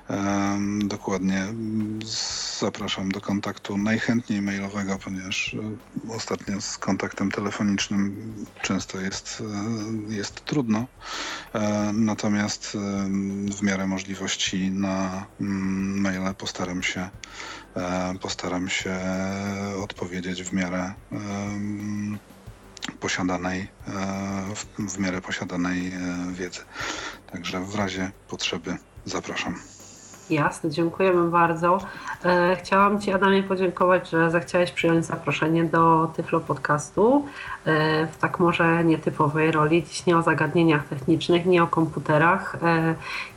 um, dokładnie zapraszam do kontaktu najchętniej mailowego, ponieważ e, ostatnio z kontaktem telefonicznym często jest, e, jest trudno. E, Natomiast w miarę możliwości na mm, maile postaram się Postaram się odpowiedzieć w miarę posiadanej, e, w, miarę posiadanej e, wiedzy. Także w razie potrzeby zapraszam. Jasne, dziękujemy bardzo. E, chciałam Ci, Adamie, podziękować, że zechciałeś przyjąć zaproszenie do Tyflo Podcastu w tak może nietypowej roli. Dziś nie o zagadnieniach technicznych, nie o komputerach.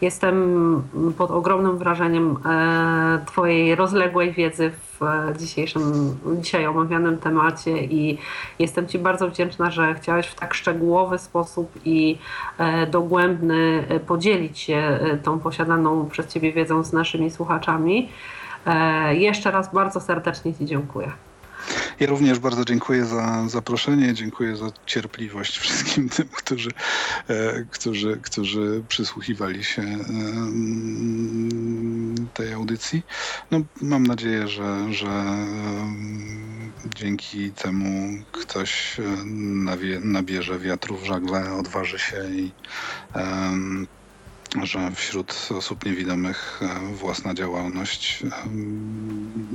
Jestem pod ogromnym wrażeniem Twojej rozległej wiedzy w dzisiejszym, dzisiaj omawianym temacie i jestem Ci bardzo wdzięczna, że chciałeś w tak szczegółowy sposób i e, dogłębny e, podzielić się e, tą posiadaną przez Ciebie wiedzą z naszymi słuchaczami. Jeszcze raz bardzo serdecznie Ci dziękuję. Ja również bardzo dziękuję za zaproszenie, dziękuję za cierpliwość wszystkim tym, którzy, e, którzy, którzy przysłuchiwali się em, tej audycji. No, mam nadzieję, że, że em, dzięki temu ktoś e, nawie, nabierze wiatru w żagle, odważy się i że wśród osób niewidomych e, własna działalność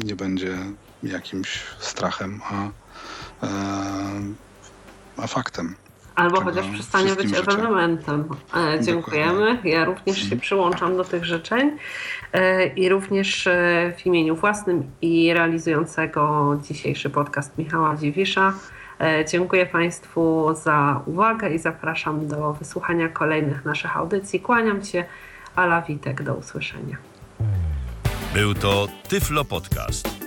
nie będzie jakimś strachem, a, e, a faktem. Albo chociaż przestanie być ewenementem. E, Dziękujemy. Ja również się Mhm. przyłączam do tych życzeń E, i również w imieniu własnym i realizującego dzisiejszy podcast Michała Dziwisza. Dziękuję Państwu za uwagę i zapraszam do wysłuchania kolejnych naszych audycji. Kłaniam się. Ala Witek, do usłyszenia. Był to Tyflo Podcast.